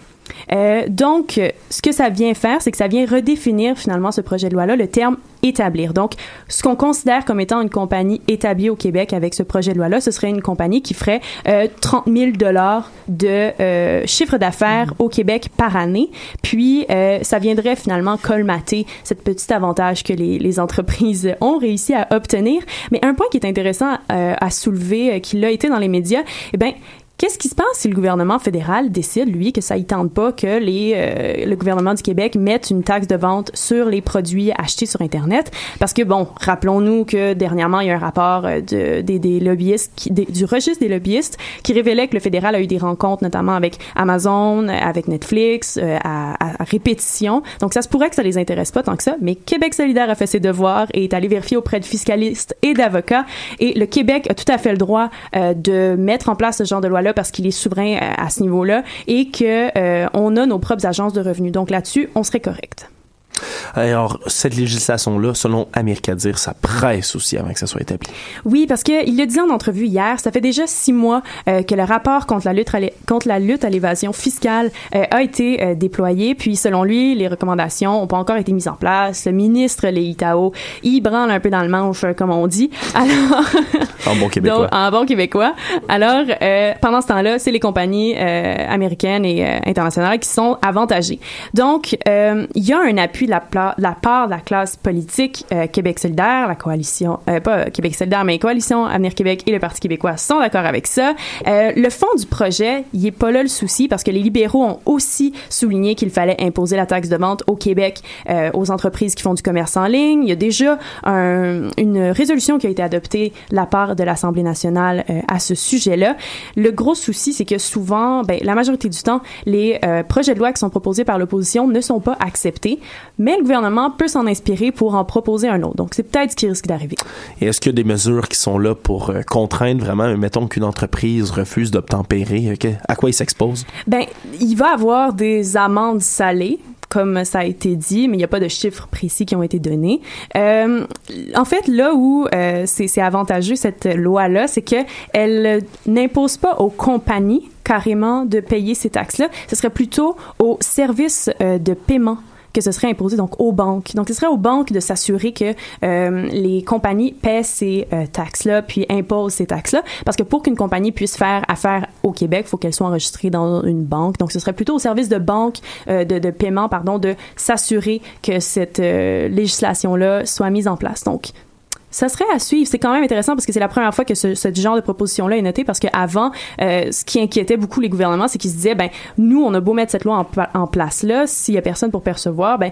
Euh, donc, ce que ça vient faire, c'est que ça vient redéfinir finalement ce projet de loi-là, le terme établir. Donc, ce qu'on considère comme étant une compagnie établie au Québec avec ce projet de loi-là, ce serait une compagnie qui ferait euh, 30 000 dollars de euh, chiffre d'affaires au Québec par année. Puis, euh, ça viendrait finalement colmater cette petite avantage que les, les, entreprises ont réussi à obtenir. Mais un point qui est intéressant euh, à soulever, euh, qui l'a été dans les médias, eh bien, Qu'est-ce qui se passe si le gouvernement fédéral décide, lui, que ça y tente pas que les, euh, le gouvernement du Québec mette une taxe de vente sur les produits achetés sur Internet? Parce que, bon, rappelons-nous que dernièrement, il y a un rapport euh, de, des, des lobbyistes, du registre des lobbyistes, qui révélait que le fédéral a eu des rencontres, notamment avec Amazon, avec Netflix, euh, à, à, répétition. Donc, ça se pourrait que ça les intéresse pas tant que ça, mais Québec solidaire a fait ses devoirs et est allé vérifier auprès de fiscalistes et d'avocats. Et le Québec a tout à fait le droit euh, de mettre en place ce genre de loi-là parce qu'il est souverain à, euh, à ce niveau-là et que euh, on a nos propres agences de revenus. Donc là-dessus, on serait correct. Alors, cette législation-là, selon Dire, ça presse aussi avant que ça soit établi. Oui, parce qu'il l'a dit en entrevue hier, ça fait déjà six mois euh, que le rapport contre la lutte à contre la lutte à l'évasion fiscale euh, a été euh, déployé. Puis, selon lui, les recommandations n'ont pas encore été mises en place. Le ministre, les Itao, il branle un peu dans le manche, comme on dit. (laughs) Alors, en bon québécois. Donc, en bon québécois. Alors, pendant ce temps-là, c'est les compagnies américaines et internationales qui sont avantagées. Donc, il y a un appui de la, part de la classe politique euh, Québec solidaire, la coalition, euh, pas Québec solidaire, mais coalition Avenir Québec et le Parti québécois sont d'accord avec ça. Euh, le fond du projet, il est pas là le souci parce que les libéraux ont aussi souligné qu'il fallait imposer la taxe de vente au Québec aux entreprises qui font du commerce en ligne. Il y a déjà un, une résolution qui a été adoptée de la part de l'Assemblée nationale à ce sujet-là. Le gros souci, c'est que souvent, ben, la majorité du temps, les projets de loi qui sont proposés par l'opposition ne sont pas acceptés mais le gouvernement peut s'en inspirer pour en proposer un autre. Donc, c'est peut-être ce qui risque d'arriver. Et est-ce qu'il y a des mesures qui sont là pour euh, contraindre vraiment, mettons qu'une entreprise refuse d'obtempérer, okay, à quoi il s'expose? Ben, il va avoir des amendes salées comme ça a été dit, mais il n'y a pas de chiffres précis qui ont été donnés. Euh, en fait, là où euh, c'est avantageux cette loi-là, c'est que elle n'impose pas aux compagnies carrément de payer ces taxes-là. Ce serait plutôt aux services euh, de paiement que ce serait imposé donc aux banques. Donc, ce serait aux banques de s'assurer que euh, les compagnies paient ces euh, taxes-là, puis imposent ces taxes-là, parce que pour qu'une compagnie puisse faire affaire au Québec, il faut qu'elle soit enregistrée dans une banque. Donc, ce serait plutôt au service de banque euh, de, de, paiement, pardon, de s'assurer que cette législation-là soit mise en place. Donc, ça serait à suivre. C'est quand même intéressant parce que c'est la première fois que ce, genre de proposition-là est noté parce qu'avant, euh, ce qui inquiétait beaucoup les gouvernements, c'est qu'ils se disaient, ben, nous, on a beau mettre cette loi en, en place là, s'il y a personne pour percevoir, ben,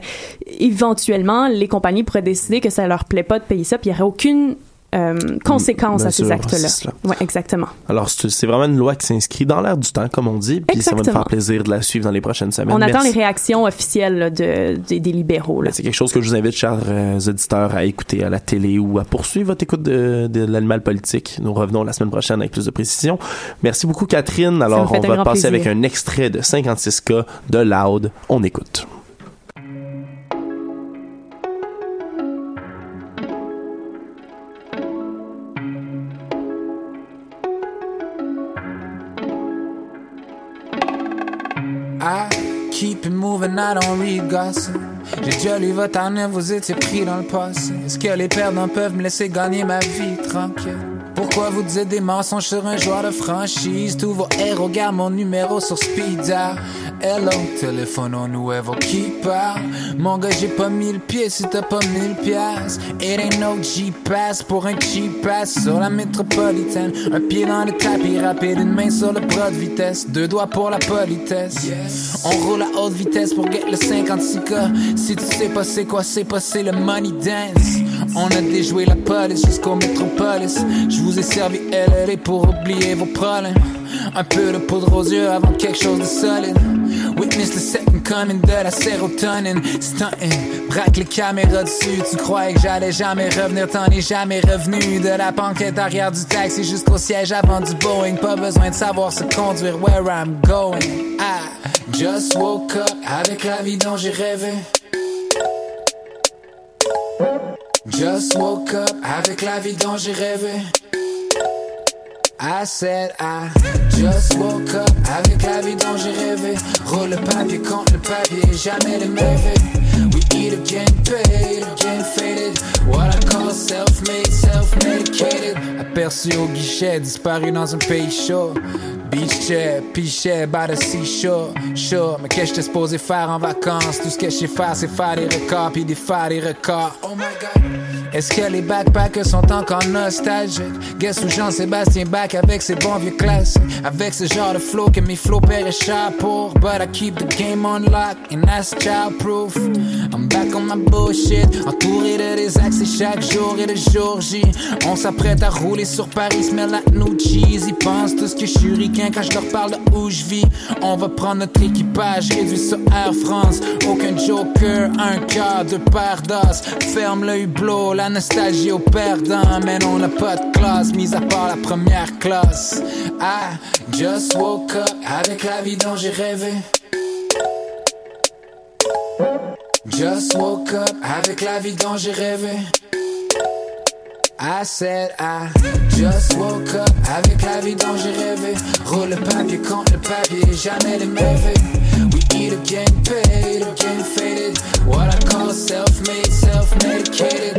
éventuellement, les compagnies pourraient décider que ça leur plaît pas de payer ça, puis il y aurait aucune euh, conséquences à ces actes-là. Oui, exactement. Alors, c'est vraiment une loi qui s'inscrit dans l'air du temps, comme on dit, puis ça va nous faire plaisir de la suivre dans les prochaines semaines. On Merci. attend les réactions officielles là, de, de, des libéraux. C'est quelque chose que je vous invite, chers euh, auditeurs, à écouter à la télé ou à poursuivre votre écoute de, de l'animal politique. Nous revenons la semaine prochaine avec plus de précision. Merci beaucoup, Catherine. Alors, on va passer plaisir. avec un extrait de 56K de Loud. On écoute. Keep it moving, I don't read gossip. J'ai déjà lu votre année, vous étiez pris dans le passé. Est-ce que les perdants peuvent me laisser gagner ma vie tranquille? Pourquoi vous dites des mensonges sur un joueur de franchise? Tous vos héros gardent mon numéro sur speed Hello, téléphone au nouveau qui parle. Mon gars, j'ai pas mille pieds si t'as pas mille pièces. It ain't no G-Pass pour un cheap pass sur la métropolitaine. Un pied dans le tapis rapide, une main sur le bras de vitesse. Deux doigts pour la politesse. Yes. On roule à haute vitesse pour get le 56K. Si tu sais pas c'est quoi, c'est pas c'est le money dance. On a déjoué la police jusqu'au métropolis. Je vous ai servi LLA pour oublier vos problèmes. Un peu de poudre aux yeux avant quelque chose de solide. Witness the set Une conne de la sérotonine, stunting. Braque les caméras dessus, tu croyais que j'allais jamais revenir, t'en es jamais revenu. De la banquette arrière du taxi jusqu'au siège avant du Boeing. Pas besoin de savoir se conduire where I'm going. I just woke up avec la vie dont j'ai rêvé. Just woke up avec la vie dont j'ai rêvé. I said I just woke up avec la vie dont j'ai rêvé. Roule le papier contre le papier, jamais le mauvais. We eat again, paid, again faded. What I call self-made, self-medicated. Aperçu au guichet, disparu dans un pays chaud. Beach chair, pichet, by the seashore. Sure, mais qu'est-ce que j'étais supposé faire en vacances? Tout ce que je sais faire, c'est faire des records, puis des faire des records. Oh my god. Est-ce que les backpackers sont encore nostalgiques? Guess où Jean-Sébastien back avec ses bons vieux classiques? Avec ce genre de flow que mes paieraient cher pour. But I keep the game on lock and that's childproof. I'm back on my bullshit, entouré de des accès chaque jour et de jour J. On s'apprête à rouler sur Paris, smell like new cheese. Ils pensent tout ce que je suis ricain quand je leur parle de où je vis. On va prendre notre équipage, réduit sur Air France. Aucun joker, un cœur, deux paires d'os. Ferme le hublot, la nostalgie au perdant. Mais on n'a pas de classe, mis à part la première classe. I just woke up avec la vie dont j'ai rêvé. Just woke up avec la vie dont j'ai rêvé. I said I just woke up avec la vie dont j'ai rêvé. Roule le papier contre le papier, jamais les mauvais. We eat again, paid, again faded. What I call self-made, self-medicated.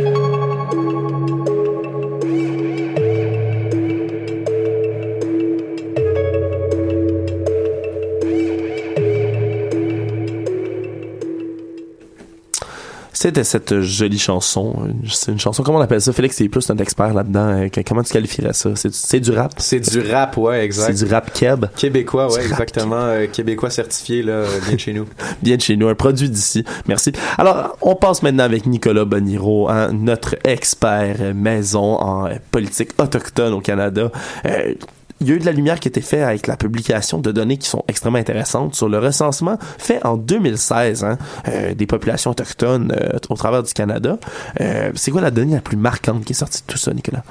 C'était cette jolie chanson. C'est une chanson, comment on appelle ça? Félix, c'est plus un expert là-dedans. Euh, Comment tu qualifierais ça? C'est- du rap? C'est du rap, ouais, exact. C'est du rap keb. Québécois, ouais, exactement. euh, québécois certifié, là, euh, bien de chez nous. (laughs) Bien de chez nous, un produit d'ici. Merci. Alors, on passe maintenant avec Nicolas Boniro, hein, notre expert maison en politique autochtone au Canada. Euh, il y a eu de la lumière qui a été faite avec la publication de données qui sont extrêmement intéressantes sur le recensement fait en 2016 hein, euh, des populations autochtones euh, au travers du Canada. Euh, c'est quoi la donnée la plus marquante qui est sortie de tout ça, Nicolas?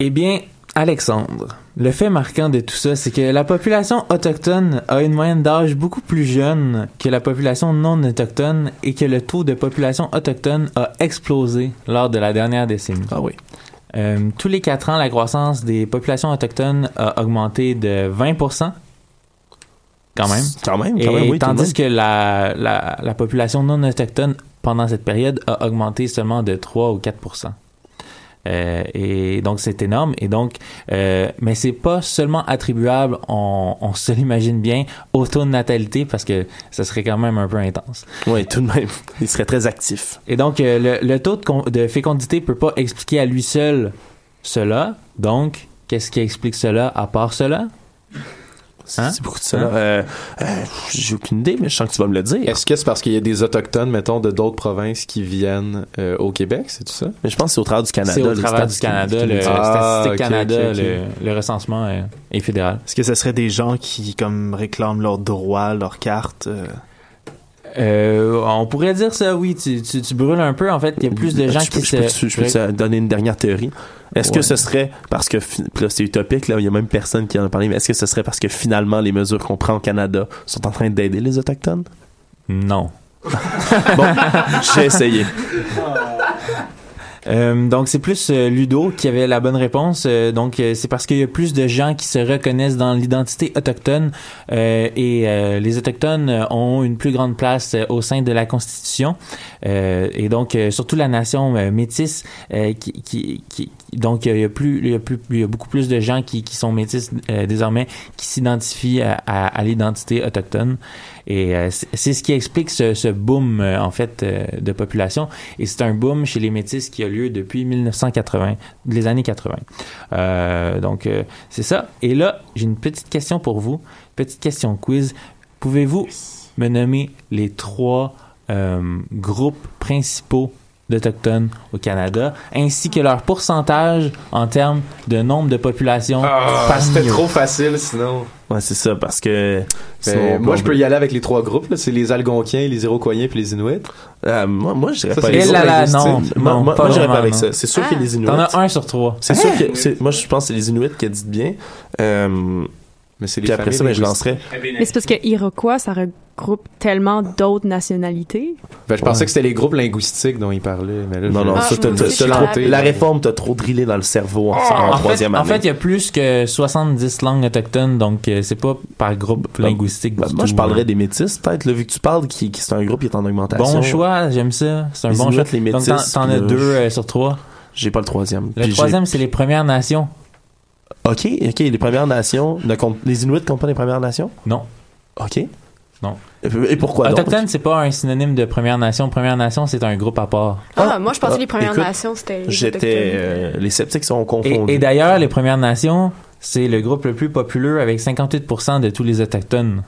Eh bien, Alexandre, le fait marquant de tout ça, c'est que la population autochtone a une moyenne d'âge beaucoup plus jeune que la population non autochtone et que le taux de population autochtone a explosé lors de la dernière décennie. Ah oui. Euh, tous les quatre ans, la croissance des populations autochtones a augmenté de 20%. Quand même. Quand même, quand même, oui, tandis que la, la, la population non autochtone, pendant cette période, a augmenté seulement de 3 ou 4 euh, et donc c'est énorme. Et donc euh, mais c'est pas seulement attribuable on, on se l'imagine bien au taux de natalité parce que ça serait quand même un peu intense. Oui tout de même. Il serait très actif. Et donc euh, le, le taux de, de fécondité peut pas expliquer à lui seul cela. Donc qu'est-ce qui explique cela à part cela? Hein? C'est beaucoup de ça. Euh, euh, J'ai aucune idée, mais je sens que tu vas me le dire. Est-ce que c'est parce qu'il y a des autochtones, mettons, de d'autres provinces qui viennent euh, au Québec, c'est tout ça? Mais je pense que c'est au travers du Canada. c'est au travers du Canada le. Ah, Statistique ok, Canada le recensement est, est fédéral Est-ce que ce serait des gens qui comme réclament leurs droits, leurs cartes euh? On pourrait dire ça, oui. Tu, tu, tu brûles un peu. En fait, il y a plus de gens je peux, qui je peux- se. je peux te donner une dernière théorie. Est-ce que ce serait parce que là c'est utopique là, il y a même personne qui en a parlé, mais est-ce que ce serait parce que finalement les mesures qu'on prend au Canada sont en train d'aider les autochtones? Non. bon, j'ai essayé. (laughs) Euh, donc c'est plus euh, Ludo qui avait la bonne réponse. Euh, donc c'est parce qu'il y a plus de gens qui se reconnaissent dans l'identité autochtone et les autochtones ont une plus grande place au sein de la Constitution et donc surtout la nation métisse qui, qui, qui donc il y a plus il y a plus il y a beaucoup plus de gens qui, qui sont métis euh, désormais qui s'identifient à, à, à l'identité autochtone. Et euh, c'est ce qui explique ce, ce boom euh, en fait euh, de population. Et c'est un boom chez les métis qui a lieu depuis 1980 les années 80 Euh, donc euh, c'est ça. Et là j'ai une petite question pour vous. Petite question quiz. Pouvez-vous me nommer les trois groupes principaux d'Autochtones au Canada, ainsi que leur pourcentage en termes de nombre de population. Ah, c'était trop facile sinon. Ouais, c'est ça, parce que... Ben, moi, je peux y aller avec les trois groupes. là. C'est les Algonquiens, les Iroquois puis les Inuits. Euh, moi, moi, je dirais pas c'est les là, non, Moi, non, moi, pas moi, j'irais pas vraiment, avec non. ça. C'est sûr Ah. que les Inuits... T'en as un sur trois. C'est sûr que... Moi, je pense que c'est les Inuits qui dit bien. Euh, Mais c'est les puis après ça, ben, je lancerais... Mais c'est parce que Iroquois, ça regroupe tellement d'autres nationalités. Ben, je pensais Ouais. que c'était les groupes linguistiques dont il parlait. Mais là, Non, non, Ah, ça, t'as- je la, réforme t'a trop drillé dans le cerveau en, en En fait, troisième en année. fait, il y a plus que 70 langues autochtones, donc euh, c'est pas par groupe linguistique. Ben, du moi, je parlerais hein. des métis, peut-être, là, vu que tu parles, qui, qui c'est un groupe qui est en augmentation. Bon choix, j'aime ça. C'est un Les bon Inuits, choix. les donc métis, t'en t'en as le- deux euh, sur trois. J'ai pas le troisième. Le troisième, c'est les Premières Nations. OK, OK, les Premières Nations, ne comptent- les Inuits comptent pas les Premières Nations? Non. OK. Non. Et, pourquoi? Autochtone, c'est pas un synonyme de Première Nation. Première Nation, c'est un groupe à part. Ah, moi, je pensais Ah, que les Premières écoute, Nations, c'était les J'étais... Autochtones. euh, les sceptiques sont confondus. et d'ailleurs, les Premières Nations, c'est le groupe le plus populaire avec 58% de tous les Autochtones.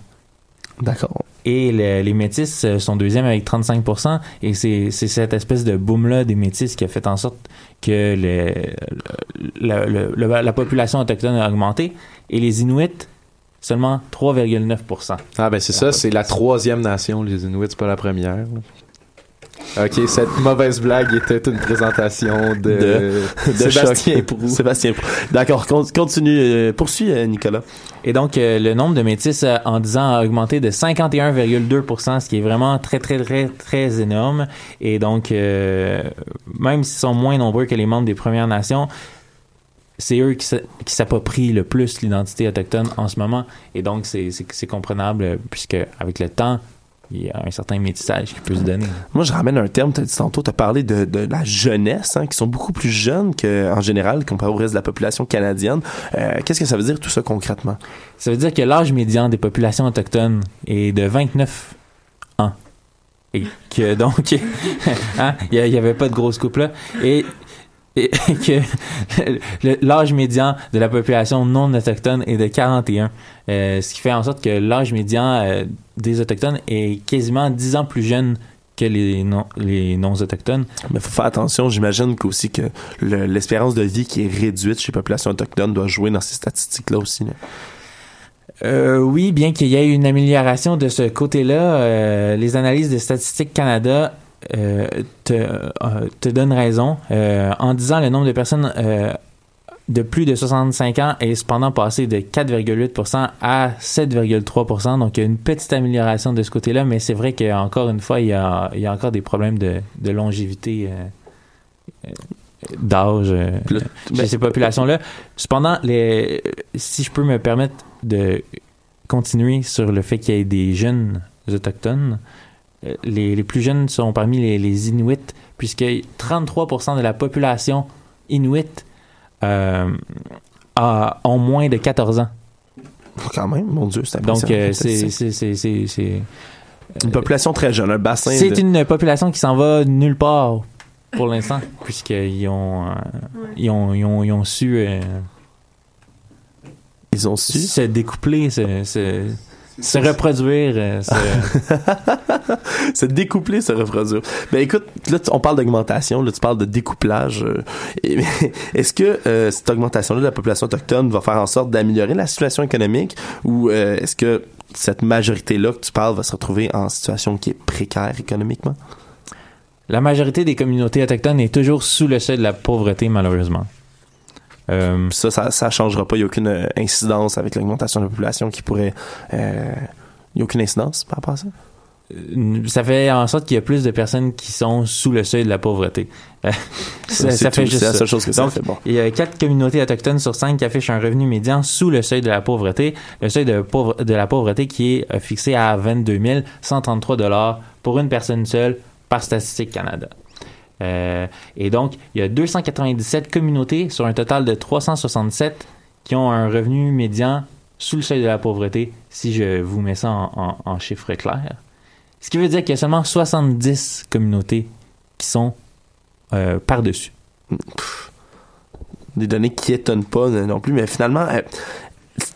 D'accord. Et le- les Métis euh, sont deuxième avec 35%. Et c'est c'est cette espèce de boom-là des Métis qui a fait en sorte que le, le- le- le- la population autochtone a augmenté. Et les Inuits, seulement 3,9%. Ah, ben c'est ça, c'est la troisième nation, les Inuits, c'est pas la première. Ok, cette mauvaise blague était une présentation de, De- de (laughs) Sébastien choc. Proulx. Sébastien Proulx. D'accord, con- continue. euh, poursuis, euh, Nicolas. Et donc, euh, le nombre de métis en 10 ans a augmenté de 51,2% ce qui est vraiment très, très, très, très énorme. Et donc, euh, même s'ils sont moins nombreux que les membres des Premières Nations, c'est eux qui, s'a- qui s'approprient le plus l'identité autochtone en ce moment. Et donc, c'est comprenable, puisque avec le temps, il y a un certain métissage qui peut se donner. Moi, je ramène un terme, tu as dit tantôt, tu as parlé de, de la jeunesse, hein, qui sont beaucoup plus jeunes qu'en général, comparé au reste de la population canadienne. Euh, Qu'est-ce que ça veut dire tout ça concrètement? Ça veut dire que l'âge médian des populations autochtones est de 29 ans. Et que donc, (laughs) hein, il n'y avait pas de grosse coupe là. Et, et (laughs) que l'âge médian de la population non autochtone est de 41. Euh, ce qui fait en sorte que l'âge médian euh, des autochtones est quasiment 10 ans plus jeune que les non les non autochtones. Mais faut faire attention, j'imagine qu'aussi que le- l'espérance de vie qui est réduite chez les populations autochtones doit jouer dans ces statistiques-là aussi. là. Euh, oui, bien qu'il y ait une amélioration de ce côté-là, euh, les analyses de Statistique Canada te, euh, te donnent raison. Euh, en disant le nombre de personnes euh, de plus de 65 ans est cependant passé de 4,8% à 7,3%. Donc, il y a une petite amélioration de ce côté-là, mais c'est vrai qu'encore une fois, il y a, il y a encore des problèmes de, de longévité. euh, d'âge euh, chez ben- ces populations-là. Cependant, les, si je peux me permettre de continuer sur le fait qu'il y ait des jeunes autochtones, les, les plus jeunes sont parmi les, les Inuits, puisque 33% de la population Inuit euh, a, ont moins de 14 ans. Quand même, mon Dieu, c'est Donc, euh, c'est une population très jeune, un bassin. c'est de- une population qui s'en va nulle part pour l'instant, (laughs) puisqu'ils ont, euh, ils ont, ils ont, ils ont su, euh, Ils ont su se découpler, se, se, se reproduire. euh, (laughs) se- se découpler, se reproduire. Ben écoute, là on parle d'augmentation, là tu parles de découplage. euh, Est-ce que euh, cette augmentation-là de la population autochtone va faire en sorte d'améliorer la situation économique ou est-ce que cette majorité-là que tu parles va se retrouver en situation qui est précaire économiquement? La majorité des communautés autochtones est toujours sous le seuil de la pauvreté, malheureusement. Euh, ça, ça, ça changera pas. Il n'y a aucune euh, incidence avec l'augmentation de la population qui pourrait. euh, Il n'y a aucune incidence par rapport à ça? Euh, ça fait en sorte qu'il y a plus de personnes qui sont sous le seuil de la pauvreté. (laughs) Ça, tout. fait juste la ça. seule chose que ça Donc, fait, bon. Il y a quatre communautés autochtones sur cinq qui affichent un revenu médian sous le seuil de la pauvreté. Le seuil de, pauvre- de la pauvreté qui est fixé à 22 133 dollars pour une personne seule par Statistique Canada. Euh, et donc, il y a 297 communautés sur un total de 367 qui ont un revenu médian sous le seuil de la pauvreté, si je vous mets ça en, en- en chiffres clairs. Ce qui veut dire qu'il y a seulement 70 communautés qui sont euh, par-dessus. Des données qui étonnent pas euh, non plus, mais finalement,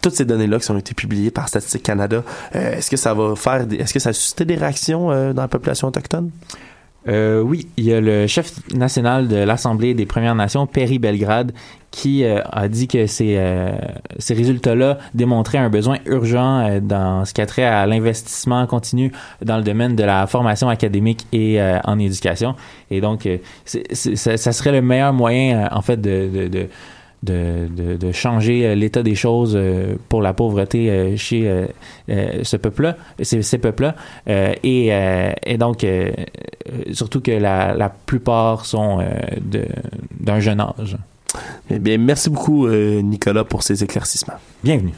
toutes ces données-là qui ont été publiées par Statistique Canada, est-ce que ça va faire, est-ce que ça a suscité des réactions dans la population autochtone? Euh, oui, il y a le chef national de l'Assemblée des Premières Nations, Perry Belgrade, qui euh, a dit que ces, euh, ces résultats-là démontraient un besoin urgent dans ce qui a trait à l'investissement continu dans le domaine de la formation académique et en éducation. Et donc, ça, ça serait le meilleur moyen, en fait, de, de, de de, de, de, changer l'état des choses pour la pauvreté chez ce peuple-là, ces, ces peuples-là. et, et donc, surtout que la, la plupart sont de, d'un jeune âge. Eh bien, merci beaucoup, euh, Nicolas, pour ces éclaircissements. Bienvenue.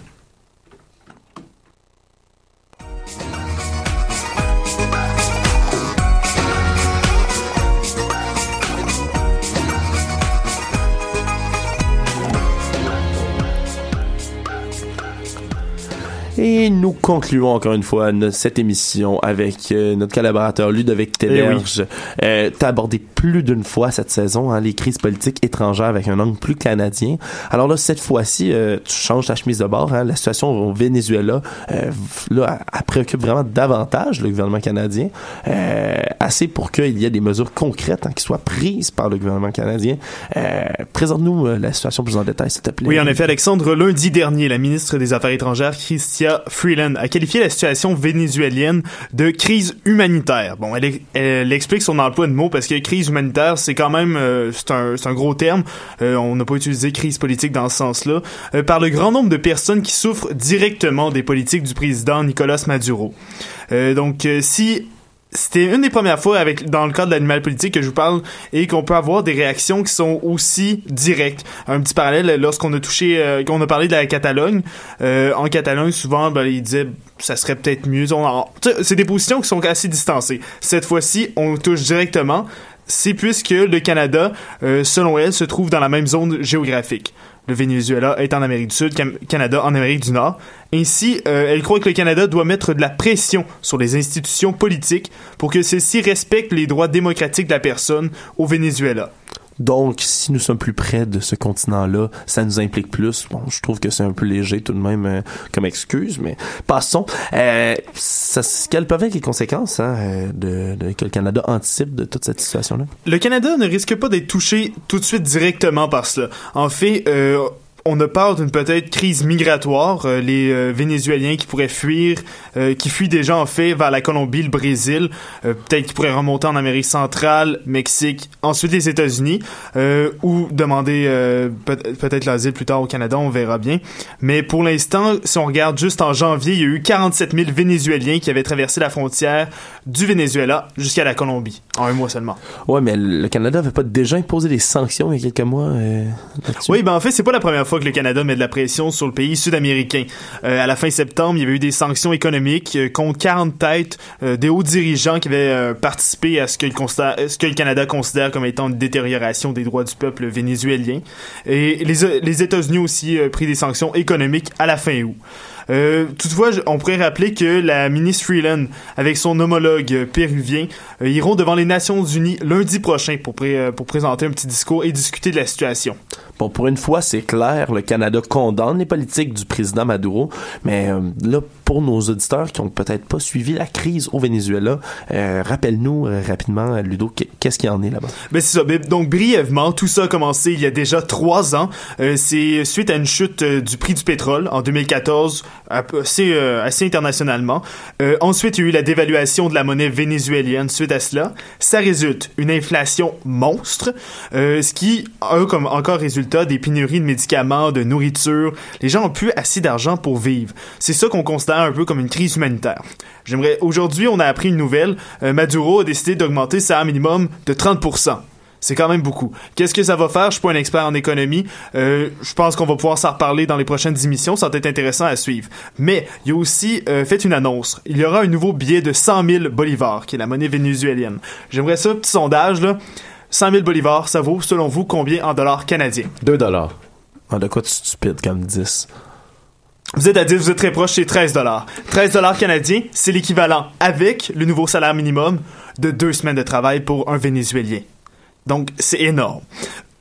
Et nous concluons encore une fois cette émission avec euh, notre collaborateur Ludovic Téberge. Eh euh, T'as abordé plus d'une fois cette saison hein, les crises politiques étrangères avec un angle plus canadien. Alors là, cette fois-ci, euh, tu changes ta chemise de bord. Hein, la situation au Venezuela, euh, là, elle préoccupe vraiment davantage le gouvernement canadien. Euh, assez pour qu'il y ait des mesures concrètes hein, qui soient prises par le gouvernement canadien. Présente-nous la situation plus en détail, s'il te plaît. Oui, en effet, Alexandre, lundi dernier, la ministre des Affaires étrangères, Freeland, a qualifié la situation vénézuélienne de crise humanitaire. Bon, elle, elle explique son emploi de mots parce que crise humanitaire, c'est quand même euh, c'est un, un, gros terme. Euh, on n'a pas utilisé crise politique dans ce sens-là. Euh, par le grand nombre de personnes qui souffrent directement des politiques du président Nicolas Maduro. donc, si c'était une des premières fois avec dans le cadre de l'animal politique que je vous parle et qu'on peut avoir des réactions qui sont aussi directes. Un petit parallèle lorsqu'on a touché, euh, qu'on a parlé de la Catalogne. Euh, en Catalogne, souvent, ben, ils disaient ça serait peut-être mieux. C'est des positions qui sont assez distancées. Cette fois-ci, on touche directement. C'est puisque le Canada, euh, selon elle, se trouve dans la même zone géographique. Le Venezuela est en Amérique du Sud, Canada en Amérique du Nord. Ainsi, euh, elle croit que le Canada doit mettre de la pression sur les institutions politiques pour que celles-ci respectent les droits démocratiques de la personne au Venezuela. Donc, si nous sommes plus près de ce continent-là, ça nous implique plus. Bon, je trouve que c'est un peu léger tout de même euh, comme excuse, mais passons. Euh, ça, quelles peuvent être les conséquences hein, euh, de, de, que le Canada anticipe de toute cette situation-là? Le Canada ne risque pas d'être touché tout de suite directement par cela. En fait, euh, on a peur d'une peut-être crise migratoire, euh, les euh, Vénézuéliens qui pourraient fuir, euh, qui fuient déjà en fait vers la Colombie, le Brésil, peut-être qu'ils pourraient remonter en Amérique centrale, Mexique, ensuite les États-Unis, ou demander peut-être l'asile plus tard au Canada, on verra bien. Mais pour l'instant, si on regarde juste en janvier, il y a eu 47 000 Vénézuéliens qui avaient traversé la frontière du Venezuela jusqu'à la Colombie, en un mois seulement. Ouais, mais le Canada avait pas déjà imposé des sanctions il y a quelques mois Oui, ben en fait, c'est pas la première fois que le Canada met de la pression sur le pays sud-américain. Euh, à la fin septembre, il y avait eu des sanctions économiques euh, contre 40 têtes euh, des hauts dirigeants qui avaient participé à ce que, le Canada considère comme étant une détérioration des droits du peuple vénézuélien. Et les, États-Unis aussi pris des sanctions économiques à la fin août. Toutefois, on pourrait rappeler que la ministre Freeland, avec son homologue péruvien, iront devant les Nations Unies lundi prochain pour présenter un petit discours et discuter de la situation. Bon, pour une fois, c'est clair, le Canada condamne les politiques du président Maduro, mais euh, là, pour nos auditeurs qui ont peut-être pas suivi la crise au Venezuela, euh, rappelle-nous euh, rapidement, Ludo, qu'est-ce qu'il y en est là-bas? Ben c'est ça. Ben, donc, brièvement, tout ça a commencé il y a déjà trois ans. c'est suite à une chute du prix du pétrole en 2014, assez, assez internationalement. ensuite, il y a eu la dévaluation de la monnaie vénézuélienne suite à cela. Ça résulte une inflation monstre, ce qui a comme encore résulté des pénuries de médicaments, de nourriture. Les gens ont plus assez d'argent pour vivre. C'est ça qu'on considère un peu comme une crise humanitaire. J'aimerais aujourd'hui, on a appris une nouvelle. Euh, Maduro a décidé d'augmenter sa minimum de 30%. C'est quand même beaucoup. Qu'est-ce que ça va faire? Je suis pas un expert en économie. Euh, je pense qu'on va pouvoir s'en reparler dans les prochaines émissions. Ça va être intéressant à suivre. Mais il a aussi euh, fait une annonce. Il y aura un nouveau billet de 100 000 bolivars, qui est la monnaie vénézuélienne. J'aimerais ça, petit sondage, là. 100 000 bolivars, ça vaut, selon vous, combien en dollars canadiens? 2 dollars. Ah, de quoi tu stupide comme 10? Vous êtes à 10, vous êtes très proche, c'est 13 dollars. 13 dollars canadiens, c'est l'équivalent, avec le nouveau salaire minimum, de deux semaines de travail pour un Vénézuélien. Donc, c'est énorme.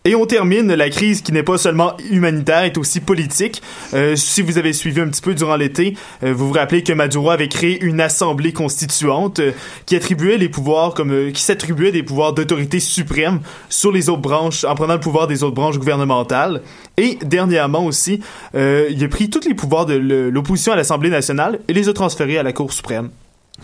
Et on termine, la crise qui n'est pas seulement humanitaire, est aussi politique. Euh, si vous avez suivi un petit peu durant l'été, euh, vous vous rappelez que Maduro avait créé une assemblée constituante euh, qui attribuait les pouvoirs comme qui s'attribuait des pouvoirs d'autorité suprême sur les autres branches, en prenant le pouvoir des autres branches gouvernementales. Et dernièrement aussi, il a pris tous les pouvoirs de l'opposition à l'Assemblée nationale et les a transférés à la Cour suprême.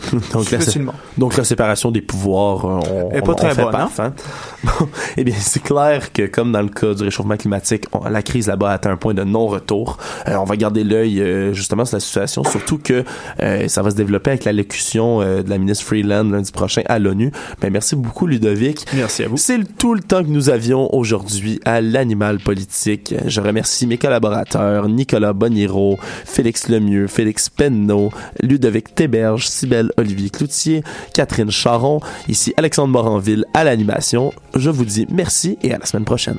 (laughs) donc, la, Facilement. donc la séparation des pouvoirs, euh, on, est pas on- très on fait bonne, hein? (laughs) Bon, eh bien, c'est clair que comme dans le cas du réchauffement climatique, on- la crise là-bas a atteint un point de non-retour. Euh, on va garder l'œil euh, justement sur la situation, surtout que euh, ça va se développer avec l'allocution de la ministre Freeland lundi prochain à l'ONU. Ben, merci beaucoup Ludovic. Merci à vous. C'est tout le temps que nous avions aujourd'hui à l'animal politique. Je remercie mes collaborateurs Nicolas Boniro, Félix Lemieux, Félix Penneau, Ludovic Théberge, Olivier Cloutier, Catherine Charon, ici Alexandre Moranville à l'animation. Je vous dis merci et à la semaine prochaine.